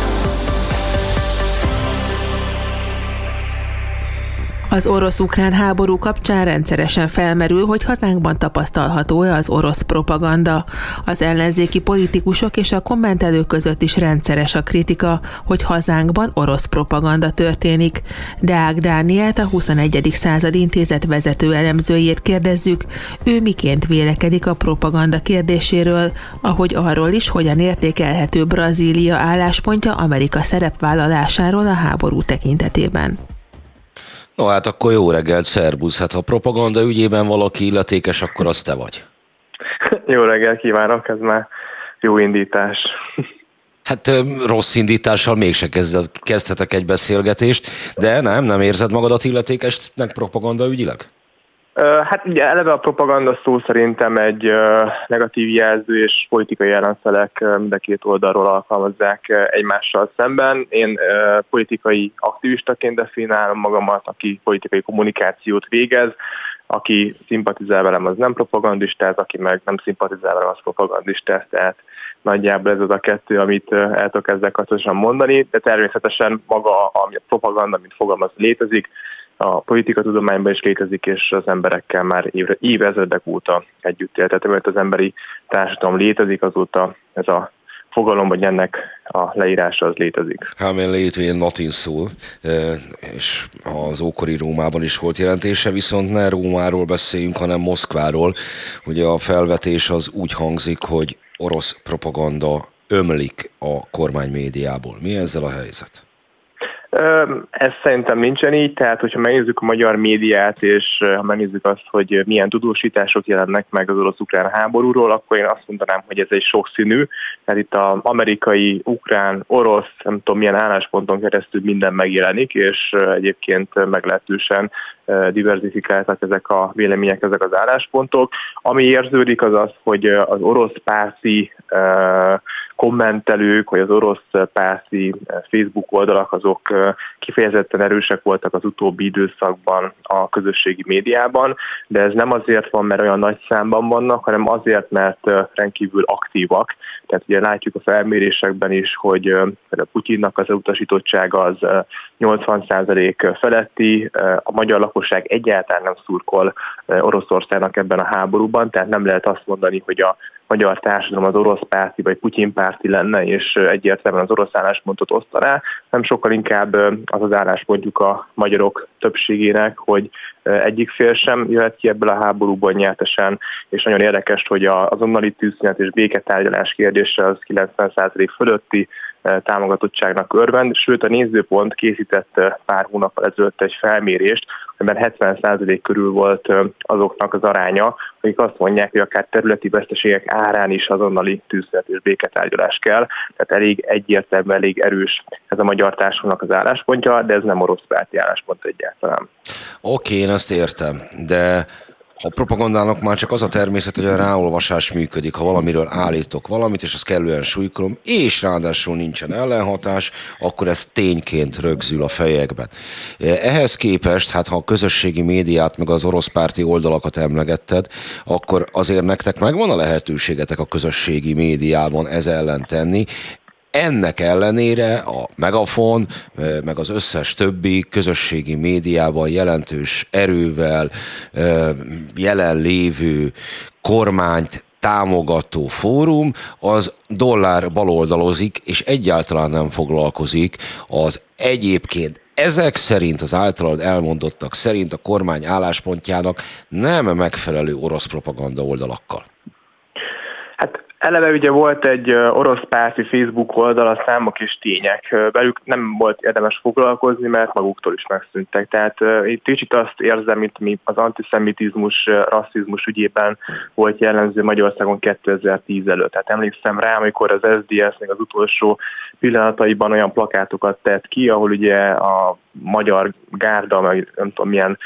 Az orosz-ukrán háború kapcsán rendszeresen felmerül, hogy hazánkban tapasztalható-e az orosz propaganda. Az ellenzéki politikusok és a kommentelők között is rendszeres a kritika, hogy hazánkban orosz propaganda történik. Deák Dánielt, a 21. század intézet vezető elemzőjét kérdezzük, ő miként vélekedik a propaganda kérdéséről, ahogy arról is, hogyan értékelhető Brazília álláspontja Amerika szerepvállalásáról a háború tekintetében. No hát akkor jó reggelt, szerbusz. Hát ha propaganda ügyében valaki illetékes, akkor az te vagy. <laughs> Jó reggelt kívánok, ez már jó indítás. <laughs> Hát rossz indítással mégse kezdhetek egy beszélgetést, de nem, nem érzed magadat illetékesnek propaganda ügyileg? Hát ugye eleve a propaganda szó szerintem egy negatív jelző és politikai ellenfelek mind a két oldalról alkalmazzák egymással szemben. Én politikai aktivistaként definiálom magamat, aki politikai kommunikációt végez, aki szimpatizál velem, az nem propagandistáz, aki meg nem szimpatizál velem, az propagandistáz, tehát nagyjából ez az a kettő, amit el tudok ezzel kapcsolatosan mondani, de természetesen maga a propaganda, mint fogalmaz létezik, a politikatudományban is létezik, és az emberekkel már évre, évezredek óta együtt él. Tehát mert az emberi társadalom létezik, azóta ez a fogalom, vagy ennek a leírása az létezik. Hámén létvén latin szó, és az ókori Rómában is volt jelentése, viszont ne Rómáról beszéljünk, hanem Moszkváról. Ugye a felvetés az úgy hangzik, hogy orosz propaganda ömlik a kormány médiából. Mi ezzel a helyzet? Ez szerintem nincsen így, tehát hogyha megnézzük a magyar médiát, és ha megnézzük azt, hogy milyen tudósítások jelennek meg az orosz-ukrán háborúról, akkor én azt mondanám, hogy ez egy sokszínű, tehát itt az amerikai, ukrán, orosz, nem tudom milyen állásponton keresztül minden megjelenik, és egyébként meglehetősen diversifikáltak ezek a vélemények, ezek az álláspontok. Ami érződik az az, hogy az orosz párti kommentelők, vagy az orosz párti Facebook oldalak, azok kifejezetten erősek voltak az utóbbi időszakban a közösségi médiában, de ez nem azért van, mert olyan nagy számban vannak, hanem azért, mert rendkívül aktívak. Tehát ugye látjuk a felmérésekben is, hogy a Putyinnak az utasítottsága az 80% feletti, a magyar lakosság egyáltalán nem szurkol Oroszországnak ebben a háborúban, tehát nem lehet azt mondani, hogy a magyar társadalom az orosz párti vagy Putyin párti lenne, és egyértelműen az orosz álláspontot osztaná, nem sokkal inkább az az álláspontjuk a magyarok többségének, hogy egyik fél sem jöhet ki ebből a háborúból nyertesen, és nagyon érdekes, hogy az azonnali tűzszünet és béketárgyalás kérdése az 90% fölötti támogatottságnak örvend, sőt a nézőpont készített pár hónappal ezelőtt egy felmérést, amiben 70% körül volt azoknak az aránya, akik azt mondják, hogy akár területi veszteségek árán is azonnali tűzszünet és béketárgyalás kell, tehát elég egyértelmű, elég erős ez a magyar társadalomnak az álláspontja, de ez nem orosz párti álláspont egyáltalán. Oké, én ezt értem, de a propagandának már csak az a természet, hogy a ráolvasás működik. Ha valamiről állítok valamit, és azt kellően súlykolom, és ráadásul nincsen ellenhatás, akkor ez tényként rögzül a fejekben. Ehhez képest, hát ha a közösségi médiát, meg az orosz párti oldalakat emlegetted, akkor azért nektek megvan a lehetőségetek a közösségi médiában ez ellen tenni. Ennek ellenére a Megafon, meg az összes többi közösségi médiában jelentős erővel jelenlévő kormányt támogató fórum, az dollár baloldalozik, és egyáltalán nem foglalkozik az egyébként ezek szerint, az általad elmondottak szerint a kormány álláspontjának nem megfelelő orosz propaganda oldalakkal. Eleve ugye volt egy orosz párti Facebook oldal, a számok és tények. Velük nem volt érdemes foglalkozni, mert maguktól is megszűntek. Tehát itt kicsit azt érzem, mint mi az antiszemitizmus, rasszizmus ügyében volt jellemző Magyarországon 2010 előtt. Tehát emlékszem rá, amikor az SDS még az utolsó pillanataiban olyan plakátokat tett ki, ahol ugye a magyar gárda, meg nem tudom milyen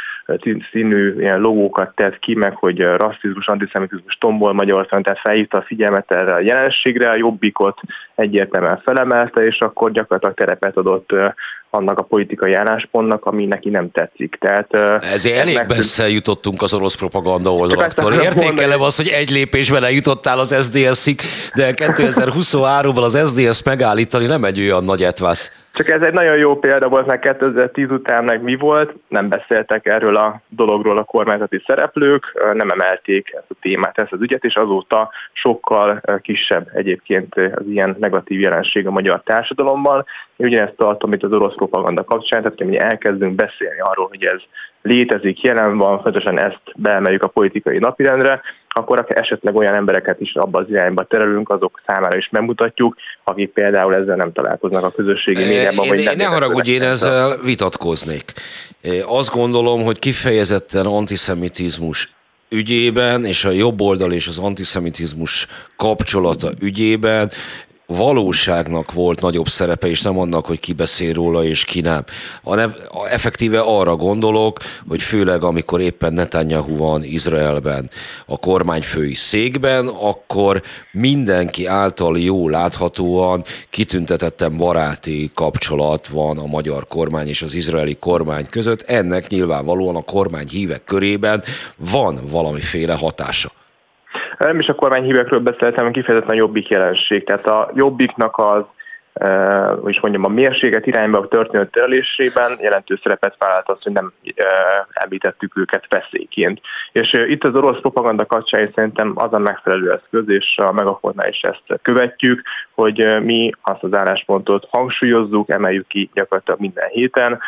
színű ilyen logókat tett ki, meg hogy rasszizmus, antiszemitizmus tombol Magyarországon, tehát felhívta a figyelmet erre a jelenségre, a jobbikot egyértelműen felemelte, és akkor gyakorlatilag terepet adott annak a politikai álláspontnak, ami neki nem tetszik. Tehát, Ezért elég meg... messze jutottunk az orosz propaganda oldalaktól. Értékelem azt, hogy egy lépésben eljutottál az SZDSZ-ig, de <laughs> 2023-ban az SZDSZ megállítani nem egy olyan nagy etvász. Csak ez egy nagyon jó példa volt, mert 2010 után meg mi volt, nem beszéltek erről a dologról a kormányzati szereplők, nem emelték ezt a témát, ezt az ügyet, és azóta sokkal kisebb egyébként az ilyen negatív jelenség a magyar társadalomban. Én ugyanezt tartom itt az orosz propaganda kapcsán, tehát hogy elkezdünk beszélni arról, hogy ez létezik, jelen van, fontosan ezt beemeljük a politikai napirendre, akkor esetleg olyan embereket is abba az irányba terelünk, azok számára is megmutatjuk, akik például ezzel nem találkoznak a közösségi médiában. Én, nem ne haragudj, én ezzel vitatkoznék. Azt gondolom, hogy kifejezetten antiszemitizmus ügyében, és a jobb oldal és az antiszemitizmus kapcsolata ügyében valóságnak volt nagyobb szerepe, és nem annak, hogy ki beszél róla, és ki nem. Hanem effektíve arra gondolok, hogy főleg amikor éppen Netanyahu van Izraelben, a kormányfői székben, akkor mindenki által jó láthatóan kitüntetettem baráti kapcsolat van a magyar kormány és az izraeli kormány között. Ennek nyilvánvalóan a kormány hívek körében van valamiféle hatása. Nem is a kormányhívekről beszéltem, kifejezetten a jobbik jelenség. Tehát a jobbiknak az hogy is mondjam, a mérséget irányba történő terelésében jelentős szerepet vállalt az, hogy nem említettük őket veszélyként. És itt az orosz propaganda kapcsán szerintem az a megfelelő eszköz, és a megafonnál is ezt követjük, hogy mi azt az álláspontot hangsúlyozzuk, emeljük ki gyakorlatilag minden héten,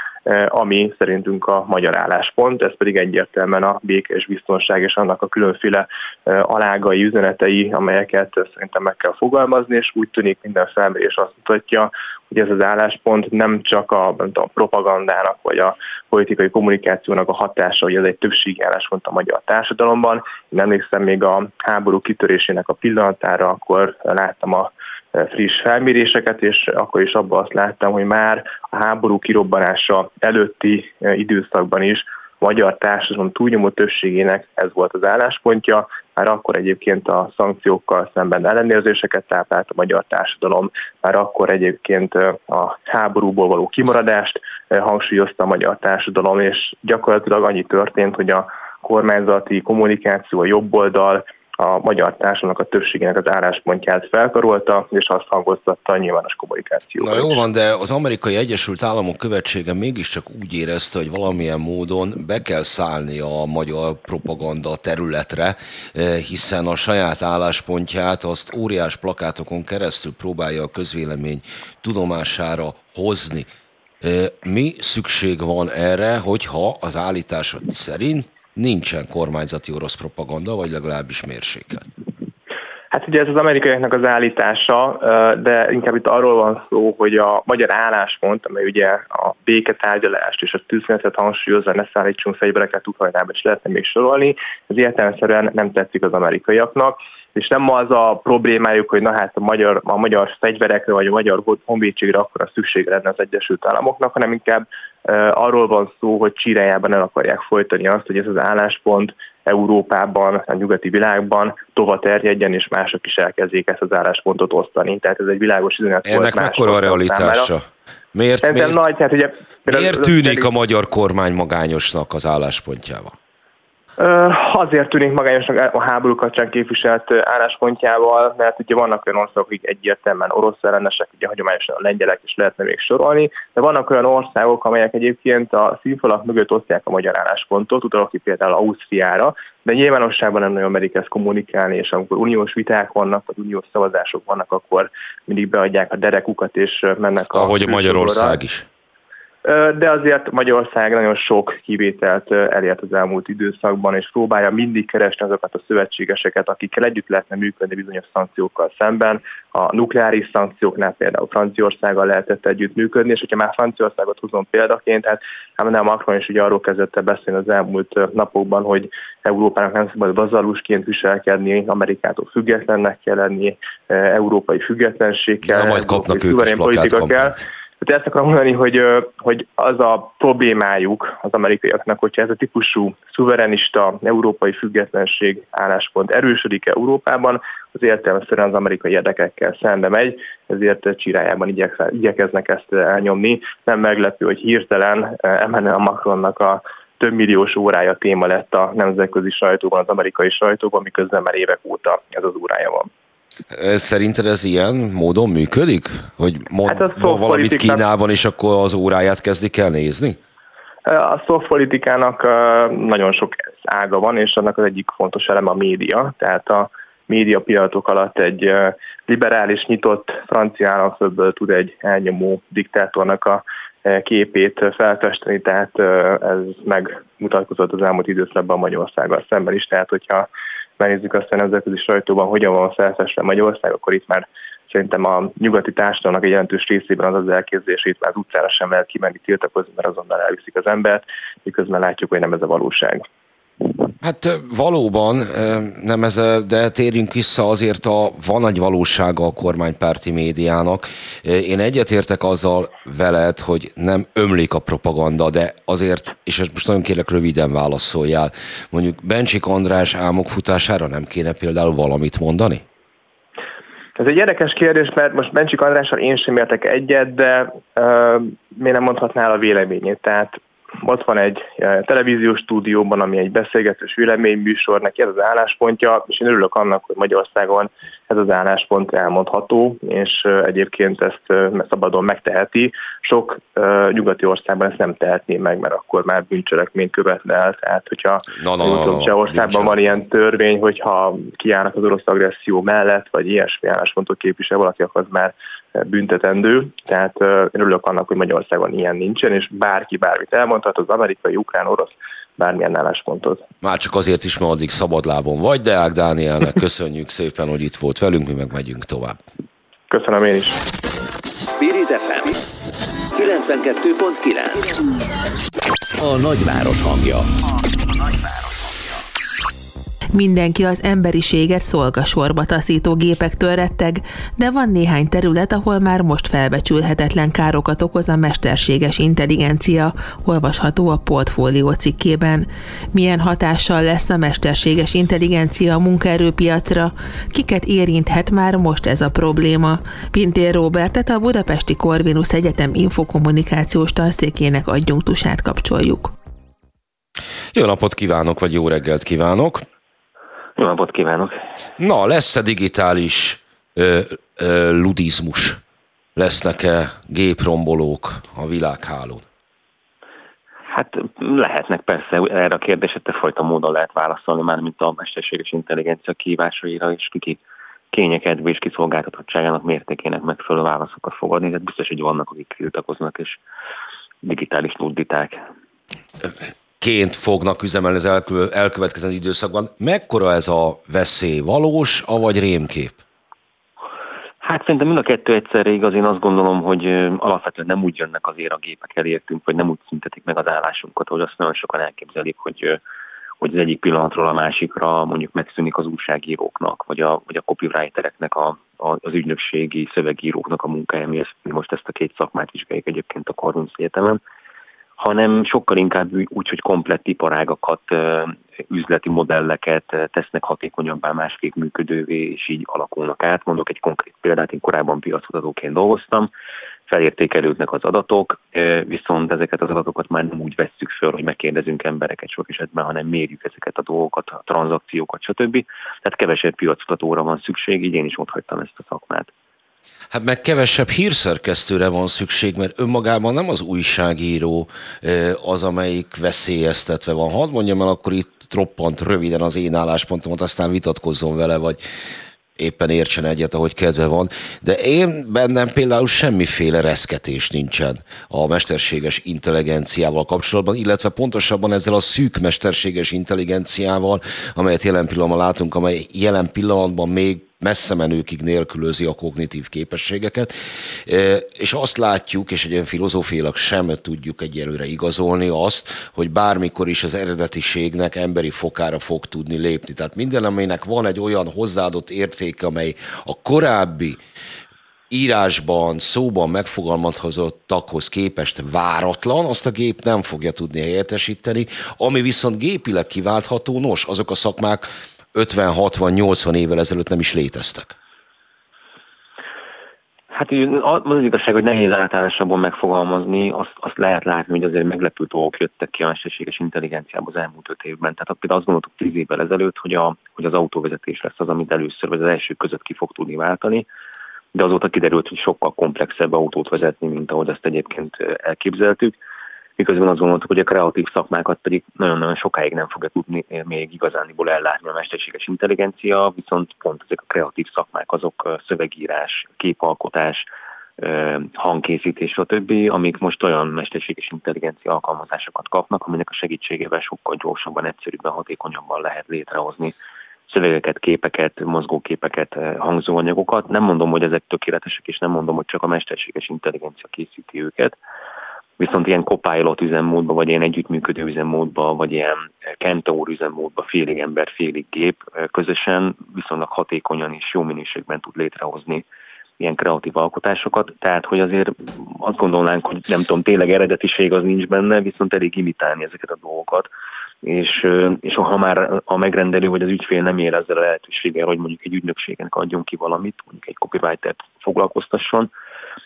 ami szerintünk a magyar álláspont, ez pedig egyértelműen a béke és biztonság és annak a különféle alágai üzenetei, amelyeket szerintem meg kell fogalmazni, és úgy tűnik minden felmérés azt mutatja, hogy ez az álláspont nem csak a, nem tudom, a propagandának vagy a politikai kommunikációnak a hatása, hogy ez egy többségi álláspont a magyar társadalomban. Én emlékszem még a háború kitörésének a pillanatára, akkor láttam a friss felméréseket, és akkor is abban azt láttam, hogy már a háború kirobbanása előtti időszakban is a magyar társadalom túlnyomó többségének ez volt az álláspontja, már akkor egyébként a szankciókkal szemben ellenérzéseket táplált a magyar társadalom, már akkor egyébként a háborúból való kimaradást hangsúlyozta a magyar társadalom, és gyakorlatilag annyi történt, hogy a kormányzati kommunikáció, a jobb oldal a magyar társadalomnak a többségének az álláspontját felkarolta, és azt hangoztatta a nyilvános kommunikációban. Na jó van, de az amerikai Egyesült Államok követsége mégiscsak úgy érezte, hogy valamilyen módon be kell szállni a magyar propaganda területre, eh, hiszen a saját álláspontját azt óriás plakátokon keresztül próbálja a közvélemény tudomására hozni. Eh, mi szükség van erre, hogyha az állításod szerint nincsen kormányzati orosz propaganda, vagy legalábbis mérsékelt. Hát ugye ez az amerikaiaknak az állítása, de inkább itt arról van szó, hogy a magyar álláspont, amely ugye a béketárgyalást és a tűzszünetet hangsúlyozza, ne szállítsunk fegyvereket Ukrajnába, és lehetne még sorolni, ez értelemszerűen nem tetszik az amerikaiaknak, és nem az a problémájuk, hogy na hát a magyar, a magyar fegyverekre vagy a magyar honvédségre akkor a szükség lenne az Egyesült Államoknak, hanem inkább arról van szó, hogy csírájában el akarják folytani azt, hogy ez az álláspont Európában, a nyugati világban tova terjedjen, és mások is elkezdjék ezt az álláspontot osztani. Tehát ez egy világos üzenet Ennek mekkora a realitása? Miért, miért, nagy, tehát ugye, miért tűnik a magyar kormány magányosnak az álláspontjával? Azért tűnik magányosnak a háború kapcsán képviselt álláspontjával, mert ugye vannak olyan országok, akik egyértelműen orosz ellenesek, ugye hagyományosan a lengyelek is lehetne még sorolni, de vannak olyan országok, amelyek egyébként a színfalak mögött osztják a magyar álláspontot, utalok ki például Ausztriára, de nyilvánosságban nem nagyon merik ezt kommunikálni, és amikor uniós viták vannak, vagy uniós szavazások vannak, akkor mindig beadják a derekukat, és mennek a... Ahogy a Magyarország is de azért Magyarország nagyon sok kivételt elért az elmúlt időszakban, és próbálja mindig keresni azokat a szövetségeseket, akikkel együtt lehetne működni bizonyos szankciókkal szemben. A nukleáris szankcióknál például Franciaországgal lehetett együtt működni, és hogyha már Franciaországot hozom példaként, hát Emmanuel Macron is ugye arról kezdett beszélni az elmúlt napokban, hogy Európának nem szabad bazalusként viselkedni, Amerikától függetlennek kell lenni, európai függetlenség kell, ja, majd kapnak ők is politika kell. Tehát ezt akarom mondani, hogy, hogy az a problémájuk az amerikaiaknak, hogyha ez a típusú szuverenista európai függetlenség álláspont erősödik Európában, az értelmeszerűen az amerikai érdekekkel szembe megy, ezért csirájában igyekeznek ezt elnyomni. Nem meglepő, hogy hirtelen a Macronnak a több milliós órája téma lett a nemzetközi sajtóban, az amerikai sajtóban, miközben már évek óta ez az órája van. Szerinted ez ilyen módon működik? Hogy mond, hát valamit Kínában, és akkor az óráját kezdik el nézni? A szofpolitikának nagyon sok ága van, és annak az egyik fontos eleme a média. Tehát a média pillanatok alatt egy liberális, nyitott francia államfőből tud egy elnyomó diktátornak a képét felfesteni, tehát ez megmutatkozott az elmúlt időszakban Magyarországgal szemben is, tehát hogyha megnézzük azt a nemzetközi sajtóban, hogyan van felfestve Magyarország, akkor itt már szerintem a nyugati társadalomnak egy jelentős részében az az elképzelés, hogy itt már az utcára sem lehet kimenni tiltakozni, mert azonnal elviszik az embert, miközben látjuk, hogy nem ez a valóság. Hát valóban, nem ez, de térjünk vissza azért a, van egy valósága a kormánypárti médiának. Én egyetértek azzal veled, hogy nem ömlik a propaganda, de azért, és ezt most nagyon kérlek röviden válaszoljál, mondjuk Bencsik András álmok futására nem kéne például valamit mondani? Ez egy érdekes kérdés, mert most Bencsik Andrással én sem értek egyet, de uh, miért nem mondhatná el a véleményét. Tehát ott van egy eh, televíziós stúdióban, ami egy beszélgetős véleményműsor, neki ez az álláspontja, és én örülök annak, hogy Magyarországon ez az álláspont elmondható, és eh, egyébként ezt eh, szabadon megteheti. Sok nyugati országban ezt nem tehetné meg, mert akkor már bűncselekményt követne el. Tehát, hogyha no, no, no, no, országban van ilyen törvény, hogyha kiállnak az orosz agresszió mellett, vagy ilyesmi álláspontot képvisel valaki, akkor az már büntetendő, tehát én örülök annak, hogy Magyarországon ilyen nincsen, és bárki bármit elmondhat, az amerikai, ukrán, orosz, bármilyen álláspontot. Már csak azért is, mert addig szabadlábon vagy, de Ák Dánielnek köszönjük szépen, hogy itt volt velünk, mi meg megyünk tovább. Köszönöm én is. Spirit FM 92.9 A nagyváros hangja. A nagyváros. Mindenki az emberiséget szolgasorba taszító gépektől retteg, de van néhány terület, ahol már most felbecsülhetetlen károkat okoz a mesterséges intelligencia, olvasható a portfólió cikkében. Milyen hatással lesz a mesterséges intelligencia a munkaerőpiacra, kiket érinthet már most ez a probléma. Pintér Robertet a Budapesti Corvinus Egyetem infokommunikációs tanszékének adjunktusát kapcsoljuk. Jó napot kívánok, vagy jó reggelt kívánok! Jó napot kívánok! Na, lesz-e digitális ö, ö, ludizmus? Lesznek-e géprombolók a világhálón? Hát lehetnek persze, erre a kérdésre te folyton módon lehet válaszolni, már mint a mesterséges intelligencia kívásaira, és kiki kényekedve és kiszolgáltatottságának mértékének megfelelő válaszokat fogadni, tehát biztos, hogy vannak, akik tiltakoznak, és digitális luditák ként fognak üzemelni az elkövetkező időszakban. Mekkora ez a veszély? Valós, avagy rémkép? Hát szerintem mind a kettő egyszerre igaz. Én azt gondolom, hogy alapvetően nem úgy jönnek azért a gépek elértünk, vagy nem úgy szüntetik meg az állásunkat, hogy azt nagyon sokan elképzelik, hogy hogy az egyik pillanatról a másikra mondjuk megszűnik az újságíróknak, vagy a, vagy a copywritereknek, a, a, az ügynökségi szövegíróknak a munkája, mi most ezt a két szakmát vizsgáljuk egyébként a Karunc Egyetemen hanem sokkal inkább úgy, hogy komplett iparágakat, üzleti modelleket tesznek hatékonyabbá, másképp működővé, és így alakulnak át. Mondok egy konkrét példát, én korábban piackutatóként dolgoztam, felértékelődnek az adatok, viszont ezeket az adatokat már nem úgy vesszük föl, hogy megkérdezünk embereket sok esetben, hanem mérjük ezeket a dolgokat, a tranzakciókat, stb. Tehát kevesebb piackutatóra van szükség, így én is ott hagytam ezt a szakmát. Hát meg kevesebb hírszerkesztőre van szükség, mert önmagában nem az újságíró az, amelyik veszélyeztetve van. Hadd mondjam el akkor itt troppant röviden az én álláspontomat, aztán vitatkozzon vele, vagy éppen értsen egyet, ahogy kedve van, de én bennem például semmiféle reszketés nincsen a mesterséges intelligenciával kapcsolatban, illetve pontosabban ezzel a szűk mesterséges intelligenciával, amelyet jelen pillanatban látunk, amely jelen pillanatban még messze menőkig nélkülözi a kognitív képességeket, és azt látjuk, és egy ilyen filozófiailag sem tudjuk egyelőre igazolni azt, hogy bármikor is az eredetiségnek emberi fokára fog tudni lépni. Tehát minden, amelynek van egy olyan hozzáadott értéke, amely a korábbi írásban, szóban megfogalmazottakhoz képest váratlan, azt a gép nem fogja tudni helyettesíteni, ami viszont gépileg kiváltható, nos, azok a szakmák, 50-60-80 évvel ezelőtt nem is léteztek? Hát az az igazság, hogy nehéz általánosabban megfogalmazni, azt, azt lehet látni, hogy azért meglepő dolgok jöttek ki a mesterséges intelligenciába az elmúlt öt évben. Tehát például azt gondoltuk tíz évvel ezelőtt, hogy, a, hogy az autóvezetés lesz az, amit először, vagy az első között ki fog tudni váltani, de azóta kiderült, hogy sokkal komplexebb autót vezetni, mint ahogy azt egyébként elképzeltük miközben azt gondoltuk, hogy a kreatív szakmákat pedig nagyon-nagyon sokáig nem fogja tudni még igazániból ellátni a mesterséges intelligencia, viszont pont ezek a kreatív szakmák azok szövegírás, képalkotás, hangkészítés, stb., amik most olyan mesterséges intelligencia alkalmazásokat kapnak, aminek a segítségével sokkal gyorsabban, egyszerűbben, hatékonyabban lehet létrehozni szövegeket, képeket, mozgóképeket, hangzóanyagokat. Nem mondom, hogy ezek tökéletesek, és nem mondom, hogy csak a mesterséges intelligencia készíti őket, viszont ilyen copilot üzemmódba, vagy ilyen együttműködő üzemmódba, vagy ilyen kentaur üzemmódba félig ember, félig gép közösen viszonylag hatékonyan és jó minőségben tud létrehozni ilyen kreatív alkotásokat, tehát hogy azért azt gondolnánk, hogy nem tudom, tényleg eredetiség az nincs benne, viszont elég imitálni ezeket a dolgokat, és, és ha már a megrendelő vagy az ügyfél nem ér ezzel a lehetőséggel, hogy mondjuk egy ügynökségnek adjon ki valamit, mondjuk egy copywriter-t foglalkoztasson,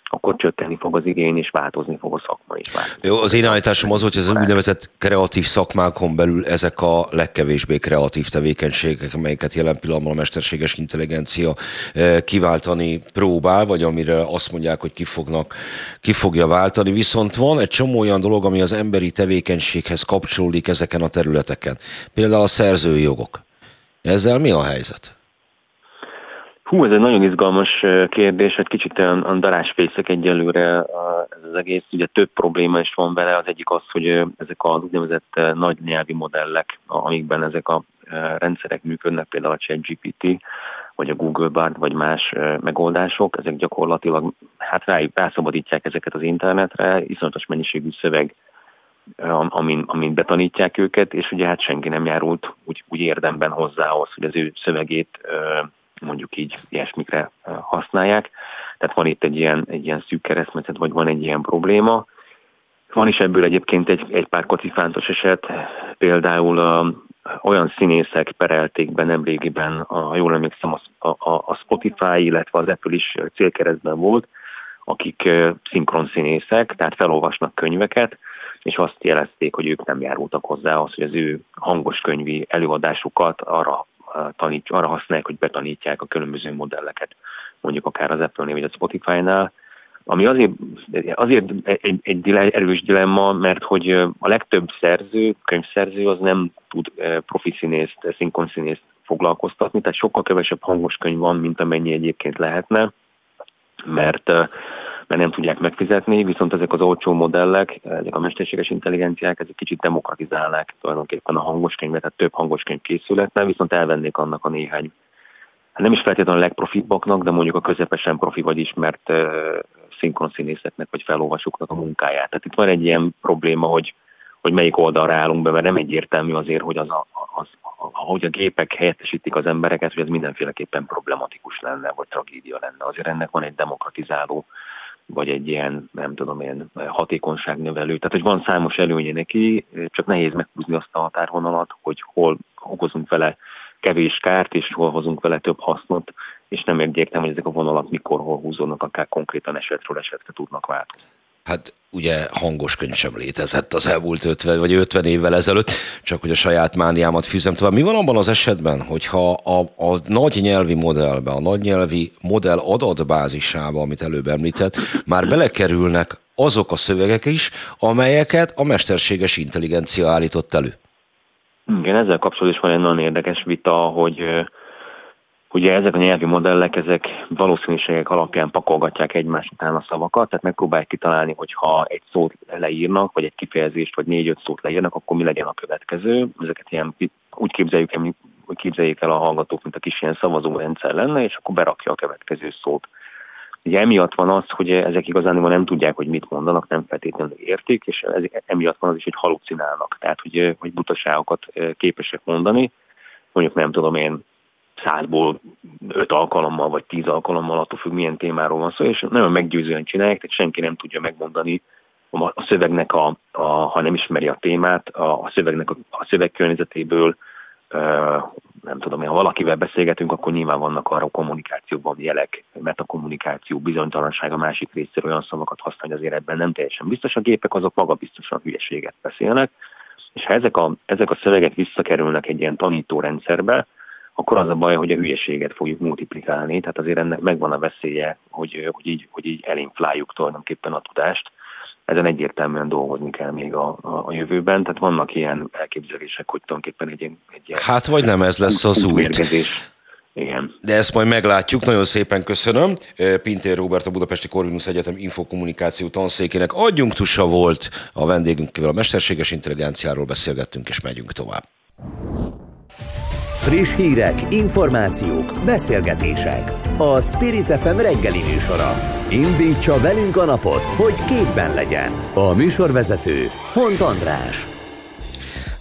akkor csökkenni fog az igény, és változni fog a szakma is. Jó, az én állításom az hogy az úgynevezett kreatív szakmákon belül ezek a legkevésbé kreatív tevékenységek, amelyeket jelen pillanatban a mesterséges intelligencia eh, kiváltani próbál, vagy amire azt mondják, hogy ki, fognak, ki fogja váltani. Viszont van egy csomó olyan dolog, ami az emberi tevékenységhez kapcsolódik ezeken a területeken. Például a szerzői jogok. Ezzel mi a helyzet? Hú, ez egy nagyon izgalmas kérdés, egy kicsit olyan darásfészek egyelőre ez az egész. Ugye több probléma is van vele, az egyik az, hogy ezek az úgynevezett nagy nyelvi modellek, amikben ezek a rendszerek működnek, például a ChatGPT, vagy a Google Bard, vagy más megoldások, ezek gyakorlatilag hát rá, rászabadítják ezeket az internetre, iszonyatos mennyiségű szöveg, amin, amin betanítják őket, és ugye hát senki nem járult úgy, úgy érdemben hozzához, hogy az ő szövegét mondjuk így ilyesmikre használják. Tehát van itt egy ilyen, egy ilyen szűk keresztmetszet, vagy van egy ilyen probléma. Van is ebből egyébként egy, egy pár kocifántos eset, például a, olyan színészek perelték be nemrégiben, a, jól emlékszem, a, a, a Spotify, illetve az Apple is célkeresztben volt, akik szinkron színészek, tehát felolvasnak könyveket, és azt jelezték, hogy ők nem járultak hozzá az, hogy az ő hangos könyvi előadásukat arra tanít, arra használják, hogy betanítják a különböző modelleket, mondjuk akár az Apple-nél vagy a Spotify-nál, ami azért, azért egy, egy erős dilemma, mert hogy a legtöbb szerző, könyvszerző az nem tud profi színészt, színészt foglalkoztatni, tehát sokkal kevesebb hangos könyv van, mint amennyi egyébként lehetne, mert mert nem tudják megfizetni, viszont ezek az olcsó modellek, ezek a mesterséges intelligenciák, ezek kicsit demokratizálnák tulajdonképpen a hangoskönyvet, tehát több hangoskönyv készületne, viszont elvennék annak a néhány, hát nem is feltétlenül a legprofibbaknak, de mondjuk a közepesen profi vagy ismert uh, szinkronszínészeknek vagy felolvasóknak a munkáját. Tehát itt van egy ilyen probléma, hogy, hogy melyik oldalra állunk be, mert nem egyértelmű azért, hogy az a, az, ahogy a gépek helyettesítik az embereket, hogy ez mindenféleképpen problematikus lenne, vagy tragédia lenne. Azért ennek van egy demokratizáló vagy egy ilyen, nem tudom én, hatékonyságnövelő. Tehát, hogy van számos előnye neki, csak nehéz meghúzni azt a határvonalat, hogy hol okozunk vele kevés kárt, és hol hozunk vele több hasznot, és nem egyértelmű, hogy ezek a vonalak mikor, hol húzódnak, akár konkrétan esetről esetre tudnak változni. Hát ugye hangos könyv sem létezett az elmúlt 50 vagy 50 évvel ezelőtt, csak hogy a saját mániámat fűzem tovább. Mi van abban az esetben, hogyha a, a nagy nyelvi modellbe, a nagy nyelvi modell adatbázisába, amit előbb említett, már belekerülnek azok a szövegek is, amelyeket a mesterséges intelligencia állított elő? Igen, ezzel kapcsolatban is van egy nagyon érdekes vita, hogy Ugye ezek a nyelvi modellek, ezek valószínűségek alapján pakolgatják egymás után a szavakat, tehát megpróbálják kitalálni, hogy ha egy szót leírnak, vagy egy kifejezést, vagy négy-öt szót leírnak, akkor mi legyen a következő. Ezeket ilyen, úgy képzeljük el, úgy képzeljék el a hallgatók, mint a kis ilyen szavazórendszer lenne, és akkor berakja a következő szót. Ugye emiatt van az, hogy ezek igazán nem tudják, hogy mit mondanak, nem feltétlenül értik, és ez, emiatt van az is, hogy halucinálnak, tehát hogy, hogy butaságokat képesek mondani, mondjuk nem tudom én, százból öt alkalommal, vagy tíz alkalommal, attól függ, milyen témáról van szó, és nagyon meggyőzően csinálják, tehát senki nem tudja megmondani a szövegnek, a, a, ha nem ismeri a témát, a, a szövegnek a, a szövegkörnyezetéből, nem tudom, ha valakivel beszélgetünk, akkor nyilván vannak arra a kommunikációban jelek, mert a kommunikáció bizonytalanság a másik részéről olyan szavakat használ, hogy azért ebben nem teljesen biztos. A gépek azok maga biztosan hülyeséget beszélnek, és ha ezek a, ezek a szövegek visszakerülnek egy ilyen tanítórendszerbe, akkor az a baj, hogy a hülyeséget fogjuk multiplikálni, tehát azért ennek megvan a veszélye, hogy, hogy, így, hogy így elinfláljuk tulajdonképpen a tudást. Ezen egyértelműen dolgozni kell még a, a, a jövőben, tehát vannak ilyen elképzelések, hogy tulajdonképpen egy, egy ilyen... Hát vagy nem ez lesz az út. Igen. De ezt majd meglátjuk, nagyon szépen köszönöm. Pintér Robert, a Budapesti Corvinus Egyetem infokommunikáció tanszékének adjunktusa volt a vendégünkkel, a mesterséges intelligenciáról beszélgettünk, és megyünk tovább. Friss hírek, információk, beszélgetések. A Spirit FM reggeli műsora. Indítsa velünk a napot, hogy képben legyen. A műsorvezető Hont András.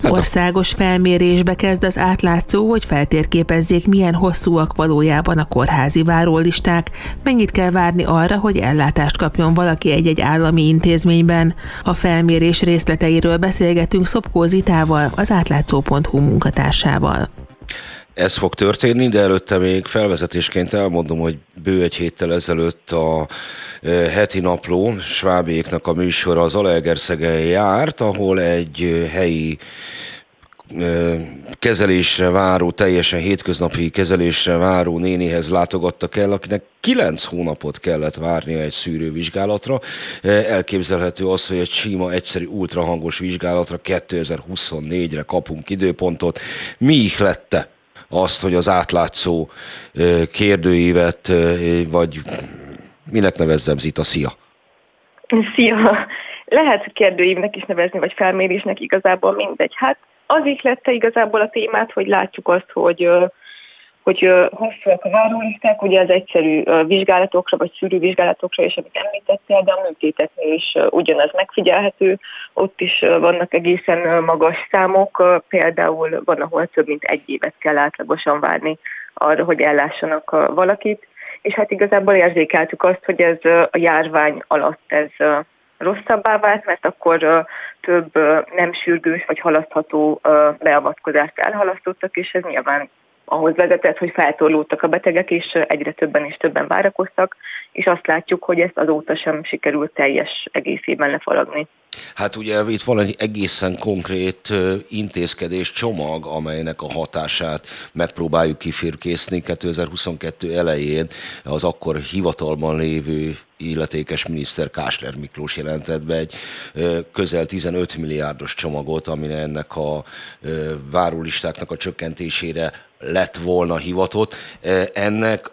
Hát Országos felmérésbe kezd az átlátszó, hogy feltérképezzék, milyen hosszúak valójában a kórházi várólisták, mennyit kell várni arra, hogy ellátást kapjon valaki egy-egy állami intézményben. A felmérés részleteiről beszélgetünk Szopkó Zitával, az átlátszó.hu munkatársával. Ez fog történni, de előtte még felvezetésként elmondom, hogy bő egy héttel ezelőtt a heti napló Svábéknak a műsora az Alegerszegen járt, ahol egy helyi kezelésre váró, teljesen hétköznapi kezelésre váró nénihez látogattak el, akinek kilenc hónapot kellett várnia egy szűrővizsgálatra. Elképzelhető az, hogy egy sima, egyszerű, ultrahangos vizsgálatra 2024-re kapunk időpontot. Mi ihlette azt, hogy az átlátszó kérdőívet, vagy minek nevezzem Zita, szia? Szia! Lehet kérdőívnek is nevezni, vagy felmérésnek igazából mindegy. Hát az ihlette igazából a témát, hogy látjuk azt, hogy hogy hosszúak a várólisták, ugye az egyszerű vizsgálatokra, vagy szűrővizsgálatokra is, amit említettél, de a műtéteknél is ugyanaz megfigyelhető. Ott is vannak egészen magas számok, például van, ahol több mint egy évet kell átlagosan várni arra, hogy ellássanak valakit. És hát igazából érzékeltük azt, hogy ez a járvány alatt ez rosszabbá vált, mert akkor több nem sürgős vagy halasztható beavatkozást elhalasztottak, és ez nyilván ahhoz vezetett, hogy feltorlódtak a betegek, és egyre többen és többen várakoztak, és azt látjuk, hogy ezt azóta sem sikerült teljes egészében lefaragni. Hát ugye itt van egy egészen konkrét intézkedés csomag, amelynek a hatását megpróbáljuk kifirkészni 2022 elején az akkor hivatalban lévő illetékes miniszter Kásler Miklós jelentett be egy közel 15 milliárdos csomagot, ami ennek a várólistáknak a csökkentésére lett volna hivatott. Ennek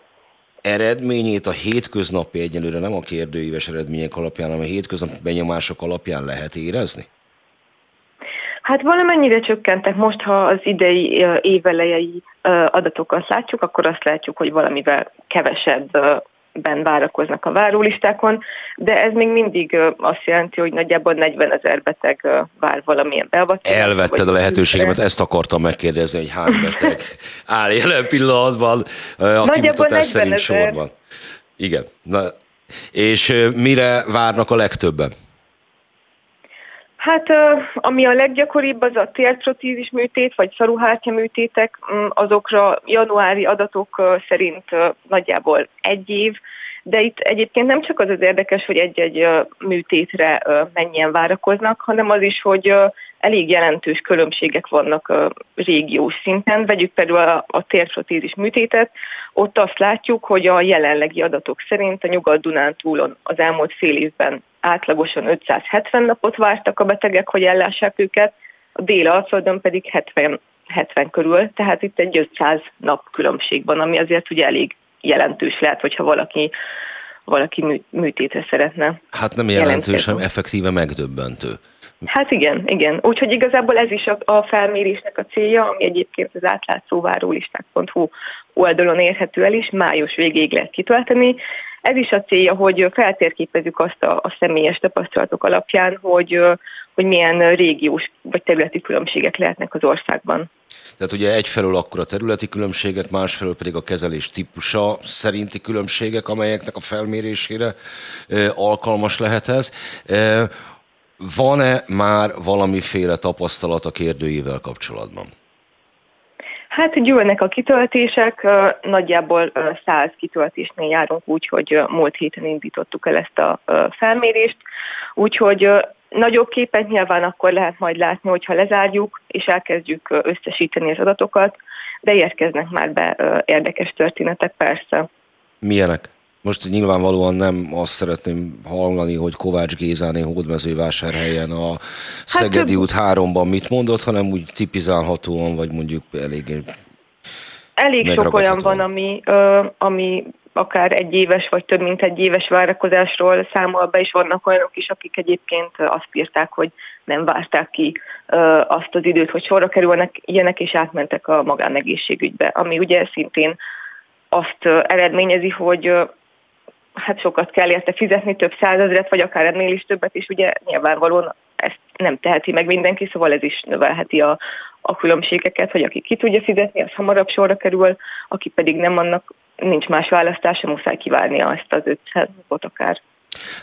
eredményét a hétköznapi egyelőre nem a kérdőíves eredmények alapján, hanem a hétköznapi benyomások alapján lehet érezni? Hát valamennyire csökkentek. Most, ha az idei évelejei adatokat látjuk, akkor azt látjuk, hogy valamivel kevesebb ben várakoznak a várólistákon, de ez még mindig azt jelenti, hogy nagyjából 40 ezer beteg vár valamilyen beavatkozást. Elvetted a lehetőségemet, ezt akartam megkérdezni, hogy hány beteg <laughs> áll jelen pillanatban a kimutatás szerint sorban. Igen. Na, és mire várnak a legtöbben? Hát ami a leggyakoribb, az a térprotízis műtét, vagy szaruhártya műtétek, mm, azokra januári adatok szerint nagyjából egy év, de itt egyébként nem csak az az érdekes, hogy egy-egy műtétre mennyien várakoznak, hanem az is, hogy elég jelentős különbségek vannak régiós szinten. Vegyük például a, a térprotézis műtétet, ott azt látjuk, hogy a jelenlegi adatok szerint a Nyugat-Dunántúlon az elmúlt fél évben átlagosan 570 napot vártak a betegek, hogy ellássák őket, a dél pedig 70, 70 körül, tehát itt egy 500 nap különbség van, ami azért ugye elég jelentős lehet, hogyha valaki valaki műtétre szeretne. Hát nem jelentős, hanem effektíve megdöbbentő. Hát igen, igen. Úgyhogy igazából ez is a, a felmérésnek a célja, ami egyébként az átlátszóvárólisták.hu oldalon érhető el is, május végéig lehet kitölteni. Ez is a célja, hogy feltérképezzük azt a, a személyes tapasztalatok alapján, hogy, hogy milyen régiós vagy területi különbségek lehetnek az országban. Tehát ugye egyfelől akkor a területi különbségek, másfelől pedig a kezelés típusa szerinti különbségek, amelyeknek a felmérésére alkalmas lehet ez. Van-e már valamiféle tapasztalat a kérdőjével kapcsolatban? Hát gyűlnek a kitöltések, nagyjából 100 kitöltésnél járunk úgy, hogy múlt héten indítottuk el ezt a felmérést, úgyhogy nagyobb képet nyilván akkor lehet majd látni, hogyha lezárjuk, és elkezdjük összesíteni az adatokat, de érkeznek már be érdekes történetek persze. Milyenek? Most nyilvánvalóan nem azt szeretném hallani, hogy Kovács Gézáné Hódmezővásárhelyen a Szegedi hát, út háromban mit mondott, hanem úgy tipizálhatóan, vagy mondjuk eléggé Elég sok olyan van, ami, ö, ami akár egy éves vagy több mint egy éves várakozásról számol be, és vannak olyanok is, akik egyébként azt írták, hogy nem várták ki azt az időt, hogy sorra kerülnek ilyenek, és átmentek a magánegészségügybe, ami ugye szintén azt eredményezi, hogy hát sokat kell érte fizetni, több százezret, vagy akár ennél is többet, és ugye nyilvánvalóan ezt nem teheti meg mindenki, szóval ez is növelheti a, a különbségeket, hogy aki ki tudja fizetni, az hamarabb sorra kerül, aki pedig nem, annak nincs más választása, muszáj kivárnia ezt az 500 napot akár.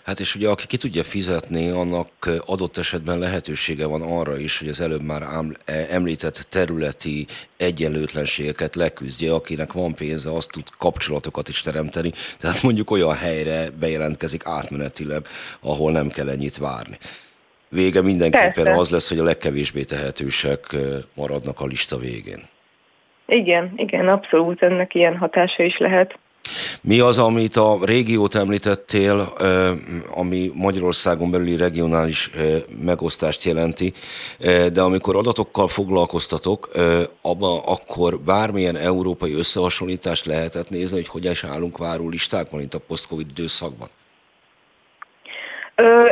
Hát és ugye aki ki tudja fizetni, annak adott esetben lehetősége van arra is, hogy az előbb már e, említett területi egyenlőtlenségeket leküzdje, akinek van pénze, azt tud kapcsolatokat is teremteni, tehát mondjuk olyan helyre bejelentkezik átmenetileg, ahol nem kell ennyit várni. Vége mindenképpen Persze. az lesz, hogy a legkevésbé tehetősek maradnak a lista végén. Igen, igen, abszolút ennek ilyen hatása is lehet. Mi az, amit a régiót említettél, ami Magyarországon belüli regionális megosztást jelenti, de amikor adatokkal foglalkoztatok, abba akkor bármilyen európai összehasonlítást lehetett nézni, hogy hogyan is állunk váró listákban, mint a post-covid időszakban?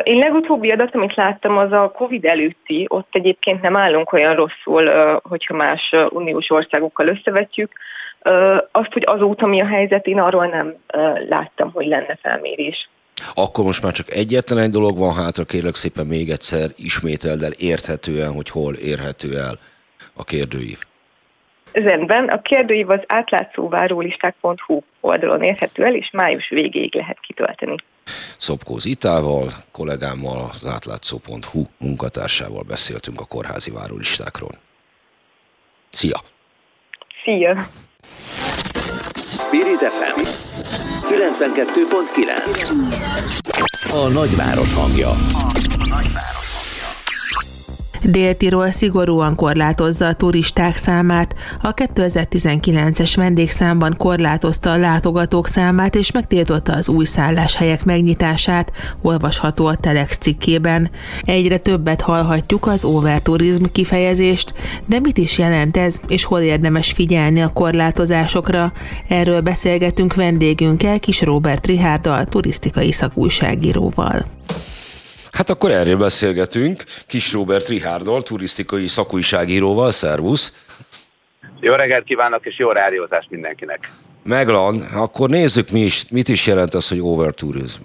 Én legutóbbi adat, amit láttam, az a Covid előtti, ott egyébként nem állunk olyan rosszul, hogyha más uniós országokkal összevetjük. Azt, hogy azóta mi a helyzet, én arról nem láttam, hogy lenne felmérés. Akkor most már csak egyetlen egy dolog van hátra, kérlek szépen még egyszer ismételd el érthetően, hogy hol érhető el a kérdőív. Rendben, a kérdőív az átlátszóvárólisták.hu oldalon érhető el, és május végéig lehet kitölteni. Szopkó Zitával, kollégámmal, az átlátszó.hu munkatársával beszéltünk a kórházi várólistákról. Szia! Szia! Spirit FM 92.9 A nagyváros hangja. Dél-Tirol szigorúan korlátozza a turisták számát, a 2019-es vendégszámban korlátozta a látogatók számát és megtiltotta az új szálláshelyek megnyitását, olvasható a Telex cikkében. Egyre többet hallhatjuk az overturizm kifejezést, de mit is jelent ez, és hol érdemes figyelni a korlátozásokra? Erről beszélgetünk vendégünkkel, Kis Robert Rihárdal, turisztikai szakújságíróval. Hát akkor erről beszélgetünk. Kis Robert Rihárdal, turisztikai szakújságíróval. Szervusz! Jó reggelt kívánok, és jó rádiózást mindenkinek! Meglan, akkor nézzük mi is, mit is jelent az, hogy overtourism.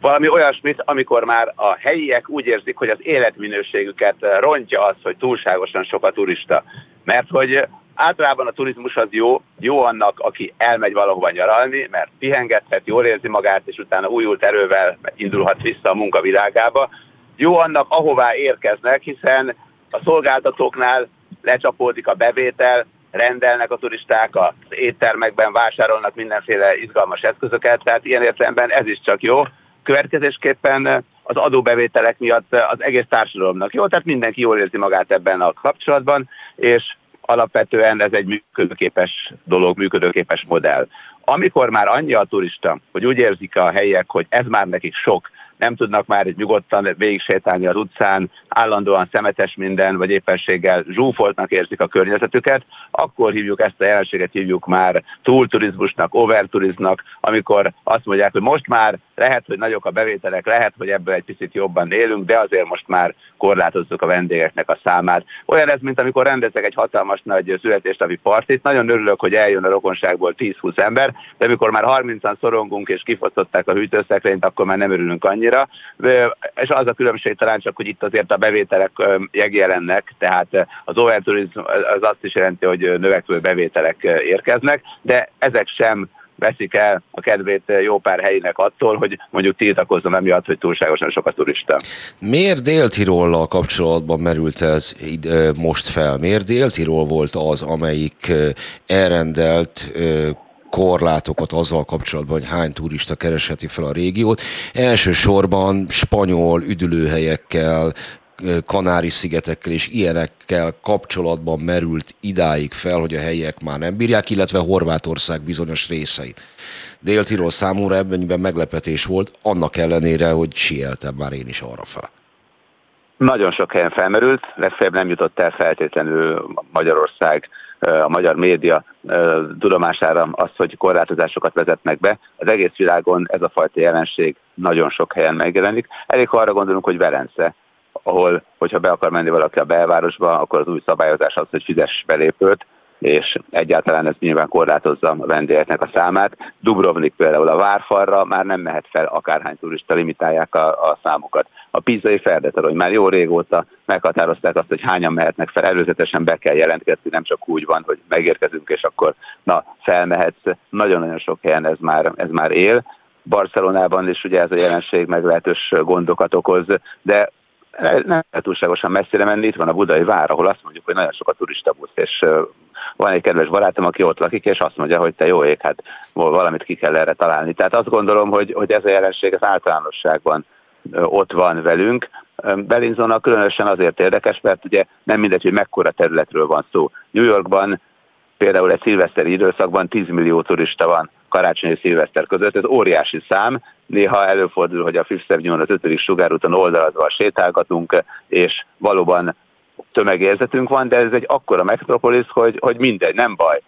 Valami olyasmit, amikor már a helyiek úgy érzik, hogy az életminőségüket rontja az, hogy túlságosan sok a turista. Mert hogy Általában a turizmus az jó, jó annak, aki elmegy valahova nyaralni, mert pihengethet, jól érzi magát, és utána újult erővel indulhat vissza a munkavilágába. Jó annak, ahová érkeznek, hiszen a szolgáltatóknál lecsapódik a bevétel, rendelnek a turisták, az éttermekben vásárolnak mindenféle izgalmas eszközöket, tehát ilyen értelemben ez is csak jó. Következésképpen az adóbevételek miatt az egész társadalomnak jó, tehát mindenki jól érzi magát ebben a kapcsolatban, és alapvetően ez egy működőképes dolog, működőképes modell. Amikor már annyi a turista, hogy úgy érzik a helyiek, hogy ez már nekik sok, nem tudnak már nyugodtan végig sétálni az utcán, állandóan szemetes minden, vagy éppenséggel zsúfoltnak érzik a környezetüket, akkor hívjuk ezt a jelenséget, hívjuk már túlturizmusnak, overturizmnak, amikor azt mondják, hogy most már lehet, hogy nagyok a bevételek, lehet, hogy ebből egy picit jobban élünk, de azért most már korlátozzuk a vendégeknek a számát. Olyan ez, mint amikor rendezek egy hatalmas nagy születésnapi partit, nagyon örülök, hogy eljön a rokonságból 10-20 ember, de amikor már 30-an szorongunk és kifosztották a hűtőszekrényt, akkor már nem örülünk annyira. És az a különbség talán csak, hogy itt azért a bevételek megjelennek, tehát az overturizm az azt is jelenti, hogy növekvő bevételek érkeznek, de ezek sem veszik el a kedvét jó pár helyének attól, hogy mondjuk tiltakozzon emiatt, hogy túlságosan sok a turista. Miért Dél-Tirollal kapcsolatban merült ez most fel? Miért Dél-Tirol volt az, amelyik elrendelt korlátokat azzal kapcsolatban, hogy hány turista keresheti fel a régiót. Elsősorban spanyol üdülőhelyekkel, Kanári-szigetekkel és ilyenekkel kapcsolatban merült idáig fel, hogy a helyiek már nem bírják, illetve Horvátország bizonyos részeit. Dél-Tirol számomra ebben meglepetés volt, annak ellenére, hogy sieltem már én is arra fel. nagyon sok helyen felmerült, legfeljebb nem jutott el feltétlenül Magyarország, a magyar média tudomására az, hogy korlátozásokat vezetnek be. Az egész világon ez a fajta jelenség nagyon sok helyen megjelenik. Elég ha arra gondolunk, hogy Velence, ahol, hogyha be akar menni valaki a belvárosba, akkor az új szabályozás az, hogy fizes belépőt, és egyáltalán ez nyilván korlátozza a vendégeknek a számát. Dubrovnik például a várfalra már nem mehet fel, akárhány turista limitálják a, a számokat. A pizzai hogy már jó régóta meghatározták azt, hogy hányan mehetnek fel, előzetesen be kell jelentkezni, nem csak úgy van, hogy megérkezünk, és akkor na, felmehetsz. Nagyon-nagyon sok helyen ez már, ez már él. Barcelonában is ugye ez a jelenség meglehetős gondokat okoz, de nem lehet túlságosan messzire menni, itt van a budai vár, ahol azt mondjuk, hogy nagyon sok a turista busz, és van egy kedves barátom, aki ott lakik, és azt mondja, hogy te jó ég, hát valamit ki kell erre találni. Tehát azt gondolom, hogy, hogy ez a jelenség az általánosságban ott van velünk. Belinzónak különösen azért érdekes, mert ugye nem mindegy, hogy mekkora területről van szó. New Yorkban például egy szilveszteri időszakban 10 millió turista van karácsony és szilveszter között, ez óriási szám, néha előfordul, hogy a Fifth Avenue-on az 5. sugárúton oldalazva sétálgatunk, és valóban tömegérzetünk van, de ez egy akkora metropolis, hogy, hogy mindegy, nem baj.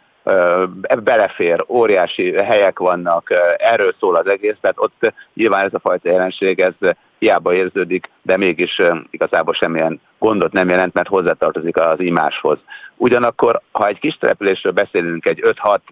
Belefér, óriási helyek vannak, erről szól az egész, tehát ott nyilván ez a fajta jelenség, ez hiába érződik, de mégis igazából semmilyen gondot nem jelent, mert hozzátartozik az imáshoz. Ugyanakkor, ha egy kis településről beszélünk, egy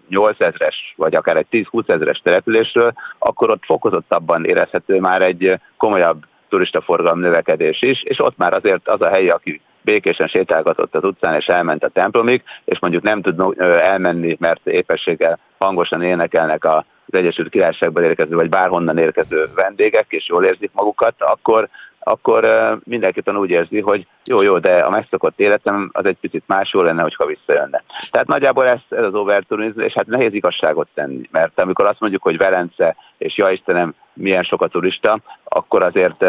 5-6-8 ezres, vagy akár egy 10-20 ezres településről, akkor ott fokozottabban érezhető már egy komolyabb turistaforgalom növekedés is, és ott már azért az a hely, aki békésen sétálgatott az utcán, és elment a templomig, és mondjuk nem tud elmenni, mert épességgel hangosan énekelnek a az Egyesült Királyságból érkező, vagy bárhonnan érkező vendégek, és jól érzik magukat, akkor, akkor mindenki úgy érzi, hogy jó, jó, de a megszokott életem az egy picit más, jó lenne, hogyha visszajönne. Tehát nagyjából ez, ez az overturizm, és hát nehéz igazságot tenni, mert amikor azt mondjuk, hogy Velence, és ja Istenem, milyen sok a turista, akkor azért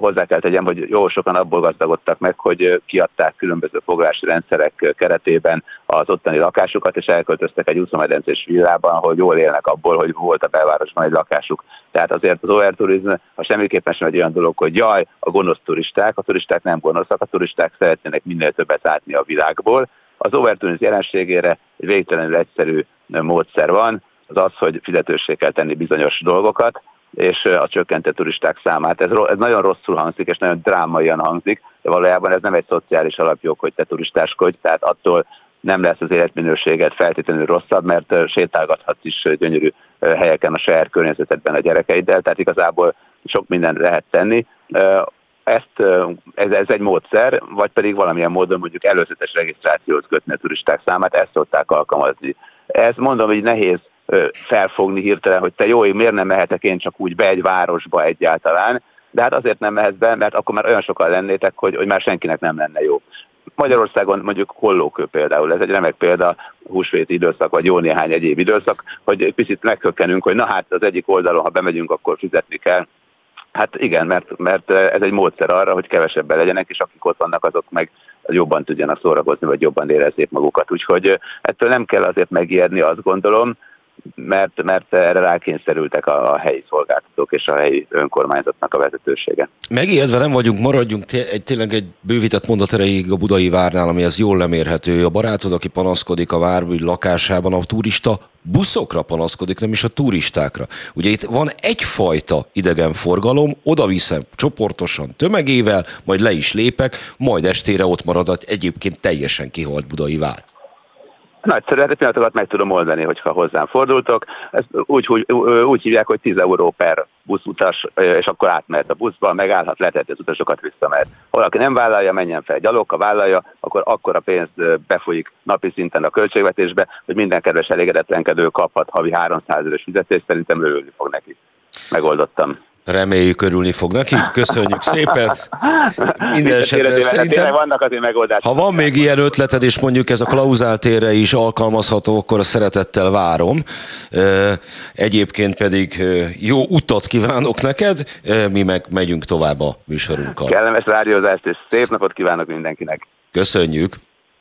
hozzá kell tegyem, hogy jó sokan abból gazdagodtak meg, hogy kiadták különböző foglalási rendszerek keretében az ottani lakásukat, és elköltöztek egy úszómedencés villában, ahol jól élnek abból, hogy volt a belvárosban egy lakásuk. Tehát azért az overturizm a semmiképpen sem egy olyan dolog, hogy jaj, a gonosz turisták, a turisták nem gonoszak, a turisták szeretnének minél többet látni a világból. Az overturizm jelenségére egy végtelenül egyszerű módszer van, az az, hogy fizetőssé kell tenni bizonyos dolgokat, és a csökkentett turisták számát. Ez, ez nagyon rosszul hangzik, és nagyon drámaian hangzik, de valójában ez nem egy szociális alapjog, hogy te turistáskodj, tehát attól nem lesz az életminőséget feltétlenül rosszabb, mert sétálgathatsz is gyönyörű helyeken a saját környezetedben a gyerekeiddel, tehát igazából sok mindent lehet tenni. Ezt, ez, ez egy módszer, vagy pedig valamilyen módon mondjuk előzetes regisztrációt kötni a turisták számát, ezt szokták alkalmazni. Ez mondom, hogy nehéz felfogni hirtelen, hogy te jó, én miért nem mehetek én csak úgy be egy városba egyáltalán, de hát azért nem mehetsz be, mert akkor már olyan sokan lennétek, hogy, hogy már senkinek nem lenne jó. Magyarországon mondjuk hollókő például, ez egy remek példa, húsvéti időszak, vagy jó néhány egyéb időszak, hogy picit meghökkenünk, hogy na hát az egyik oldalon, ha bemegyünk, akkor fizetni kell. Hát igen, mert, mert ez egy módszer arra, hogy kevesebben legyenek, és akik ott vannak, azok meg jobban tudjanak szórakozni, vagy jobban érezzék magukat. Úgyhogy ettől nem kell azért megijedni, azt gondolom, mert, mert erre rákényszerültek a helyi szolgáltatók és a helyi önkormányzatnak a vezetősége. Megijedve nem vagyunk, maradjunk egy, tényleg egy bővített mondat erejéig a budai várnál, ami az jól lemérhető. A barátod, aki panaszkodik a várbi lakásában, a turista buszokra panaszkodik, nem is a turistákra. Ugye itt van egyfajta idegenforgalom, oda viszem csoportosan tömegével, majd le is lépek, majd estére ott marad egyébként teljesen kihalt budai vár. Nagyszerű, hát pillanatokat meg tudom oldani, hogyha hozzám fordultok. Ezt úgy, úgy, úgy hívják, hogy 10 euró per buszutas, és akkor átmehet a buszba, megállhat, lehetett az utasokat visszamehet. Ha valaki nem vállalja, menjen fel gyalog, ha vállalja, akkor akkor a pénzt befolyik napi szinten a költségvetésbe, hogy minden kedves elégedetlenkedő kaphat havi 300 eurós fizetést, szerintem örülni fog neki. Megoldottam. Reméljük örülni fog neki. Köszönjük szépen. Minden esetre szerintem, vannak azért megoldások. Ha van még ilyen ötleted, és mondjuk ez a klauzáltérre is alkalmazható, akkor a szeretettel várom. Egyébként pedig jó utat kívánok neked, mi meg megyünk tovább a műsorunkkal. Kellemes rádiózást és szép napot kívánok mindenkinek. Köszönjük.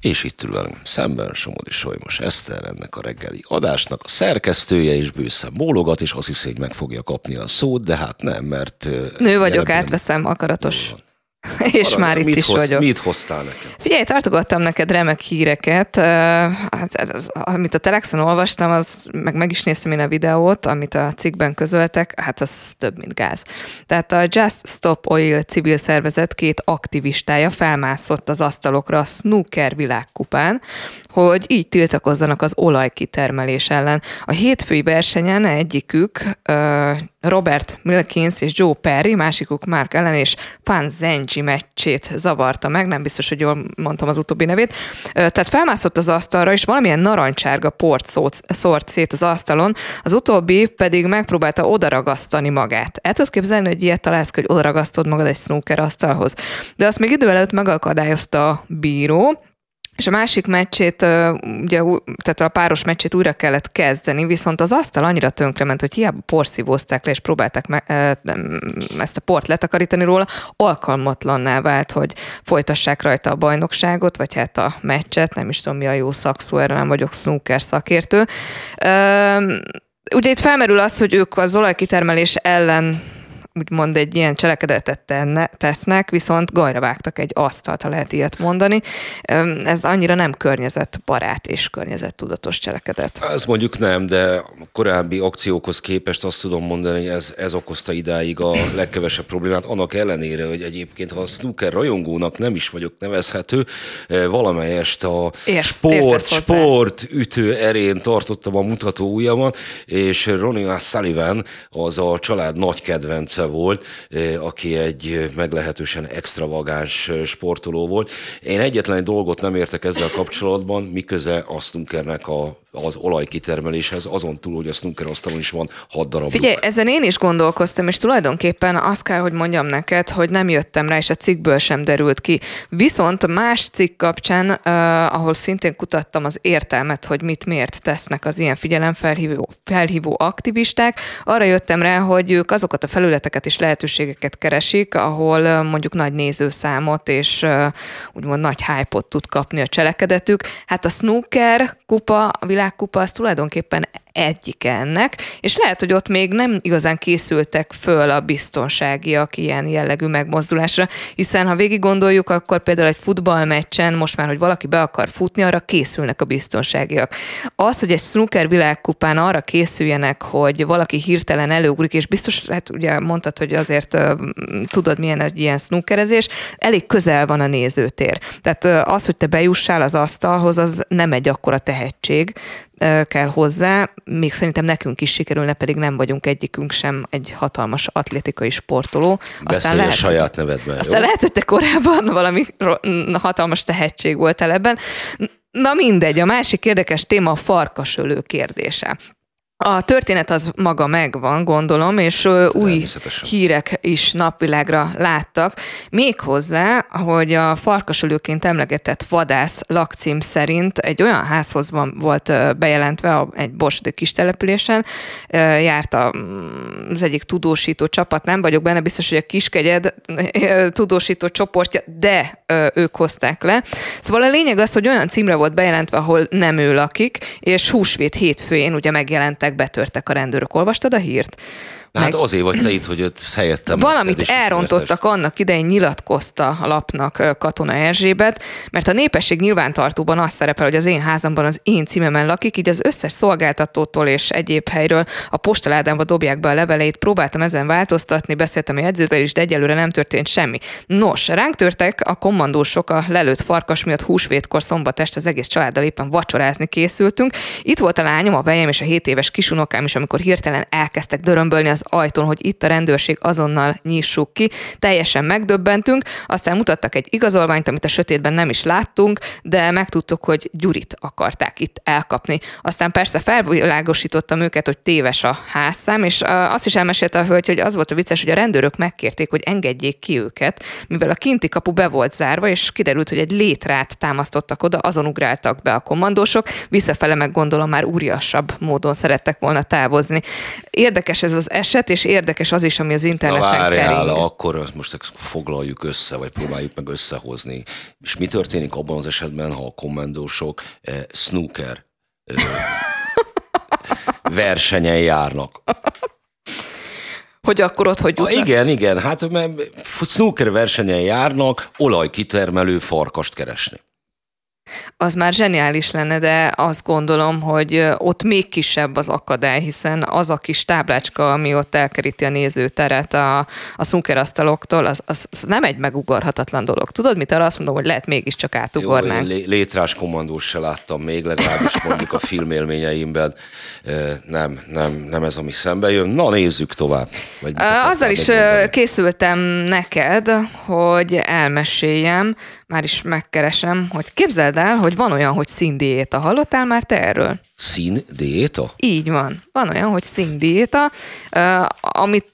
És itt ül velem szemben Somodi Solymos Eszter, ennek a reggeli adásnak a szerkesztője és bőszen bólogat, és azt hiszi, hogy meg fogja kapni a szót, de hát nem, mert... Nő vagyok, átveszem, akaratos. És Arra, már itt mit is hoz, vagyok. Mit hoztál nekem? Figyelj, tartogattam neked remek híreket. Hát ez, ez, amit a Telexon olvastam, az, meg meg is néztem én a videót, amit a cikkben közöltek, hát az több, mint gáz. Tehát a Just Stop Oil civil szervezet két aktivistája felmászott az asztalokra a snooker világkupán, hogy így tiltakozzanak az olajkitermelés ellen. A hétfői versenyen egyikük Robert Milkins és Joe Perry, másikuk Mark Ellen és Pan Zenji meccsét zavarta meg, nem biztos, hogy jól mondtam az utóbbi nevét. Tehát felmászott az asztalra, és valamilyen narancsárga port szórt szét az asztalon, az utóbbi pedig megpróbálta odaragasztani magát. El tudod képzelni, hogy ilyet találsz, hogy odaragasztod magad egy snooker asztalhoz. De azt még idő előtt megakadályozta a bíró, és a másik meccsét, ugye, tehát a páros meccsét újra kellett kezdeni, viszont az asztal annyira tönkrement, hogy hiába porszívózták le, és próbálták me- ezt a port letakarítani róla, alkalmatlanná vált, hogy folytassák rajta a bajnokságot, vagy hát a meccset, nem is tudom mi a jó szakszó, erre nem vagyok snooker szakértő. Ugye itt felmerül az, hogy ők az olajkitermelés ellen úgymond egy ilyen cselekedetet tenne, tesznek, viszont gajra vágtak egy asztalt, ha lehet ilyet mondani. Ez annyira nem környezetbarát és környezettudatos cselekedet. Ez mondjuk nem, de korábbi akciókhoz képest azt tudom mondani, hogy ez, ez okozta idáig a legkevesebb problémát, annak ellenére, hogy egyébként, ha a snooker rajongónak nem is vagyok nevezhető, valamelyest a Érsz, sport, sport ütő erén tartottam a mutató ujjamat, és Ronnie Sullivan az a család nagy kedvence volt, aki egy meglehetősen extravagáns sportoló volt. Én egyetlen egy dolgot nem értek ezzel kapcsolatban, miköze a snookernek a az olajkitermeléshez, azon túl, hogy a snooker asztalon is van hat darab. Figyelj, ezen én is gondolkoztam, és tulajdonképpen azt kell, hogy mondjam neked, hogy nem jöttem rá, és a cikkből sem derült ki. Viszont más cikk kapcsán, uh, ahol szintén kutattam az értelmet, hogy mit miért tesznek az ilyen figyelemfelhívó felhívó aktivisták, arra jöttem rá, hogy ők azokat a felületeket és lehetőségeket keresik, ahol uh, mondjuk nagy nézőszámot és uh, úgymond nagy hype tud kapni a cselekedetük. Hát a snooker kupa a világ világkupa az tulajdonképpen egyik ennek, és lehet, hogy ott még nem igazán készültek föl a biztonságiak ilyen jellegű megmozdulásra, hiszen ha végig gondoljuk, akkor például egy futballmeccsen most már, hogy valaki be akar futni, arra készülnek a biztonságiak. Az, hogy egy snooker világkupán arra készüljenek, hogy valaki hirtelen előugrik, és biztos, hát ugye mondtad, hogy azért uh, tudod, milyen egy ilyen snookerezés, elég közel van a nézőtér. Tehát uh, az, hogy te bejussál az asztalhoz, az nem egy akkora tehetség, kell hozzá, még szerintem nekünk is sikerülne, pedig nem vagyunk egyikünk sem egy hatalmas atlétikai sportoló. Aztán lehet, a saját nevedben. Aztán jó? lehet, hogy te korábban valami hatalmas tehetség voltál ebben. Na mindegy, a másik érdekes téma a farkasölő kérdése. A történet az maga megvan, gondolom, és új hírek is napvilágra láttak. Méghozzá, hogy a farkasölőként emlegetett vadász lakcím szerint egy olyan házhoz van, volt bejelentve egy borsodi kis településen, járt az egyik tudósító csapat, nem vagyok benne biztos, hogy a kiskegyed tudósító csoportja, de ők hozták le. Szóval a lényeg az, hogy olyan címre volt bejelentve, ahol nem ő lakik, és húsvét hétfőjén ugye megjelent betörtek, a rendőrök. Olvastad a hírt? Hát meg... azért vagy te itt, hogy ott helyettem. Valamit elrontottak annak idején, nyilatkozta a lapnak Katona Erzsébet, mert a népesség nyilvántartóban az szerepel, hogy az én házamban az én címemen lakik, így az összes szolgáltatótól és egyéb helyről a postaládámba dobják be a leveleit, próbáltam ezen változtatni, beszéltem a jegyzővel is, de egyelőre nem történt semmi. Nos, ránk törtek a kommandósok a lelőtt farkas miatt húsvétkor szombat este az egész családdal éppen vacsorázni készültünk. Itt volt a lányom, a vejem és a 7 éves kisunokám is, amikor hirtelen elkezdtek dörömbölni az ajtón, hogy itt a rendőrség azonnal nyissuk ki. Teljesen megdöbbentünk, aztán mutattak egy igazolványt, amit a sötétben nem is láttunk, de megtudtuk, hogy Gyurit akarták itt elkapni. Aztán persze felvilágosítottam őket, hogy téves a házszám, és azt is elmesélte a hölgy, hogy az volt a vicces, hogy a rendőrök megkérték, hogy engedjék ki őket, mivel a kinti kapu be volt zárva, és kiderült, hogy egy létrát támasztottak oda, azon ugráltak be a kommandósok, visszafele meg gondolom már úriasabb módon szerettek volna távozni. Érdekes ez az eset, és érdekes az is, ami az interneten Na várjál, kering. akkor most foglaljuk össze, vagy próbáljuk meg összehozni. És mi történik abban az esetben, ha a kommandósok eh, snooker eh, <laughs> versenyen járnak? Hogy akkor ott hogy jutnak? Igen, igen, hát mert snooker versenyen járnak olajkitermelő farkast keresni az már zseniális lenne, de azt gondolom, hogy ott még kisebb az akadály, hiszen az a kis táblácska, ami ott elkeríti a nézőteret a, a szunkerasztaloktól, az, az, az nem egy megugorhatatlan dolog. Tudod, mit arra azt mondom, hogy lehet mégiscsak átugornánk. Jó, létrás kommandós se láttam még, legalábbis mondjuk a filmélményeimben. Nem, nem, nem ez, ami szembe jön. Na, nézzük tovább. Vagy Azzal is készültem neked, hogy elmeséljem, már is megkeresem, hogy képzeld el, hogy van olyan, hogy színdiéta. Hallottál már te erről? Színdiéta? Így van. Van olyan, hogy színdiéta, amit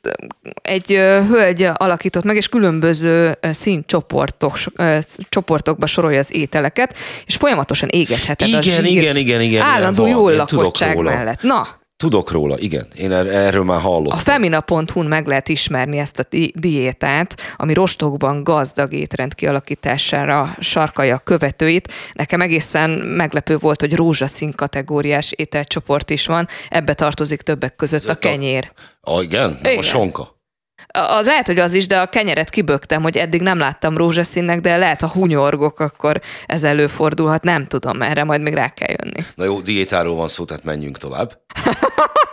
egy hölgy alakított meg, és különböző színcsoportok, csoportokba sorolja az ételeket, és folyamatosan égetheted igen, a zsírt. Igen, igen, igen. Állandó jól lakottság mellett. Na, Tudok róla, igen. Én er- erről már hallottam. A femina.hu-n meg lehet ismerni ezt a di- diétát, ami rostokban gazdag étrend kialakítására sarkalja a követőit. Nekem egészen meglepő volt, hogy rózsaszín kategóriás ételcsoport is van. Ebbe tartozik többek között a kenyér. A, igen? igen. A sonka. Az lehet, hogy az is, de a kenyeret kibögtem, hogy eddig nem láttam rózsaszínnek, de lehet, ha hunyorgok, akkor ez előfordulhat. Nem tudom, erre majd még rá kell jönni. Na jó, diétáról van szó, tehát menjünk tovább. <laughs>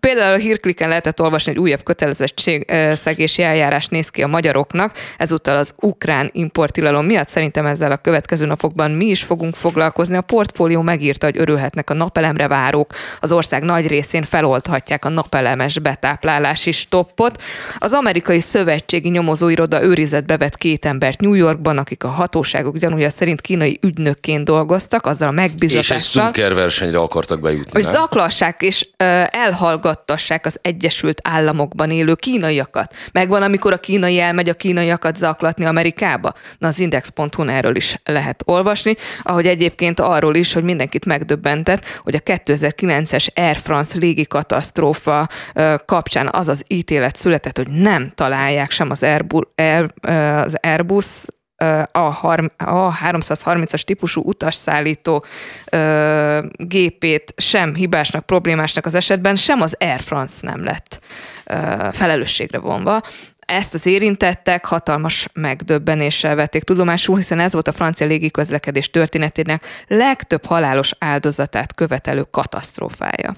Például a hírkliken lehetett olvasni, hogy újabb kötelezettségszegési eljárás néz ki a magyaroknak, ezúttal az ukrán importtilalom miatt szerintem ezzel a következő napokban mi is fogunk foglalkozni. A portfólió megírta, hogy örülhetnek a napelemre várók, az ország nagy részén feloldhatják a napelemes betáplálási stoppot. Az amerikai szövetségi nyomozóiroda őrizetbe vett két embert New Yorkban, akik a hatóságok gyanúja szerint kínai ügynökként dolgoztak, azzal a megbizatással. És egy versenyre akartak bejutni. Hogy zaklassák és elhallgattassák az Egyesült Államokban élő kínaiakat. Megvan, amikor a kínai elmegy a kínaiakat zaklatni Amerikába? Na az index.hu erről is lehet olvasni, ahogy egyébként arról is, hogy mindenkit megdöbbentett, hogy a 2009-es Air France légi katasztrófa kapcsán az az ítélet született, hogy nem találják sem az Airbus, az Airbus a 330-as típusú utasszállító gépét sem hibásnak, problémásnak az esetben, sem az Air France nem lett felelősségre vonva. Ezt az érintettek hatalmas megdöbbenéssel vették tudomásul, hiszen ez volt a francia légiközlekedés történetének legtöbb halálos áldozatát követelő katasztrófája.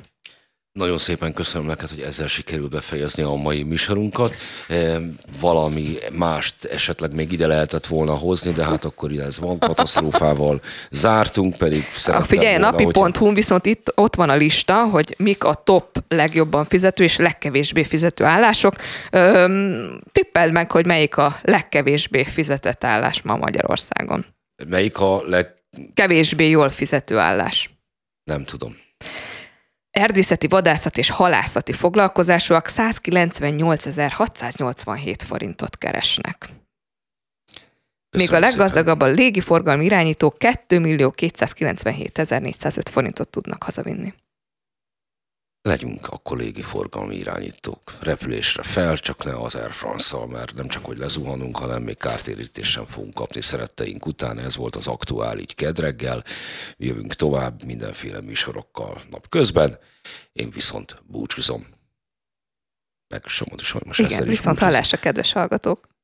Nagyon szépen köszönöm neked, hogy ezzel sikerült befejezni a mai műsorunkat. E, valami mást esetleg még ide lehetett volna hozni, de hát akkor ez van, katasztrófával zártunk, pedig a Figyelj, napi.hu hogyha... viszont itt ott van a lista, hogy mik a top legjobban fizető és legkevésbé fizető állások. Öm, tippeld meg, hogy melyik a legkevésbé fizetett állás ma Magyarországon. Melyik a leg... Kevésbé jól fizető állás. Nem tudom erdészeti, vadászat és halászati foglalkozásúak 198.687 forintot keresnek. Még a leggazdagabb a légiforgalmi irányító 2.297.405 forintot tudnak hazavinni legyünk akkor forgalmi irányítók. Repülésre fel, csak ne az Air France-szal, mert nem csak, hogy lezuhanunk, hanem még kártérítés sem fogunk kapni szeretteink után. Ez volt az aktuális kedreggel. Jövünk tovább mindenféle műsorokkal napközben. Én viszont búcsúzom. Meg hogy most Igen, viszont hallásra, kedves hallgatók!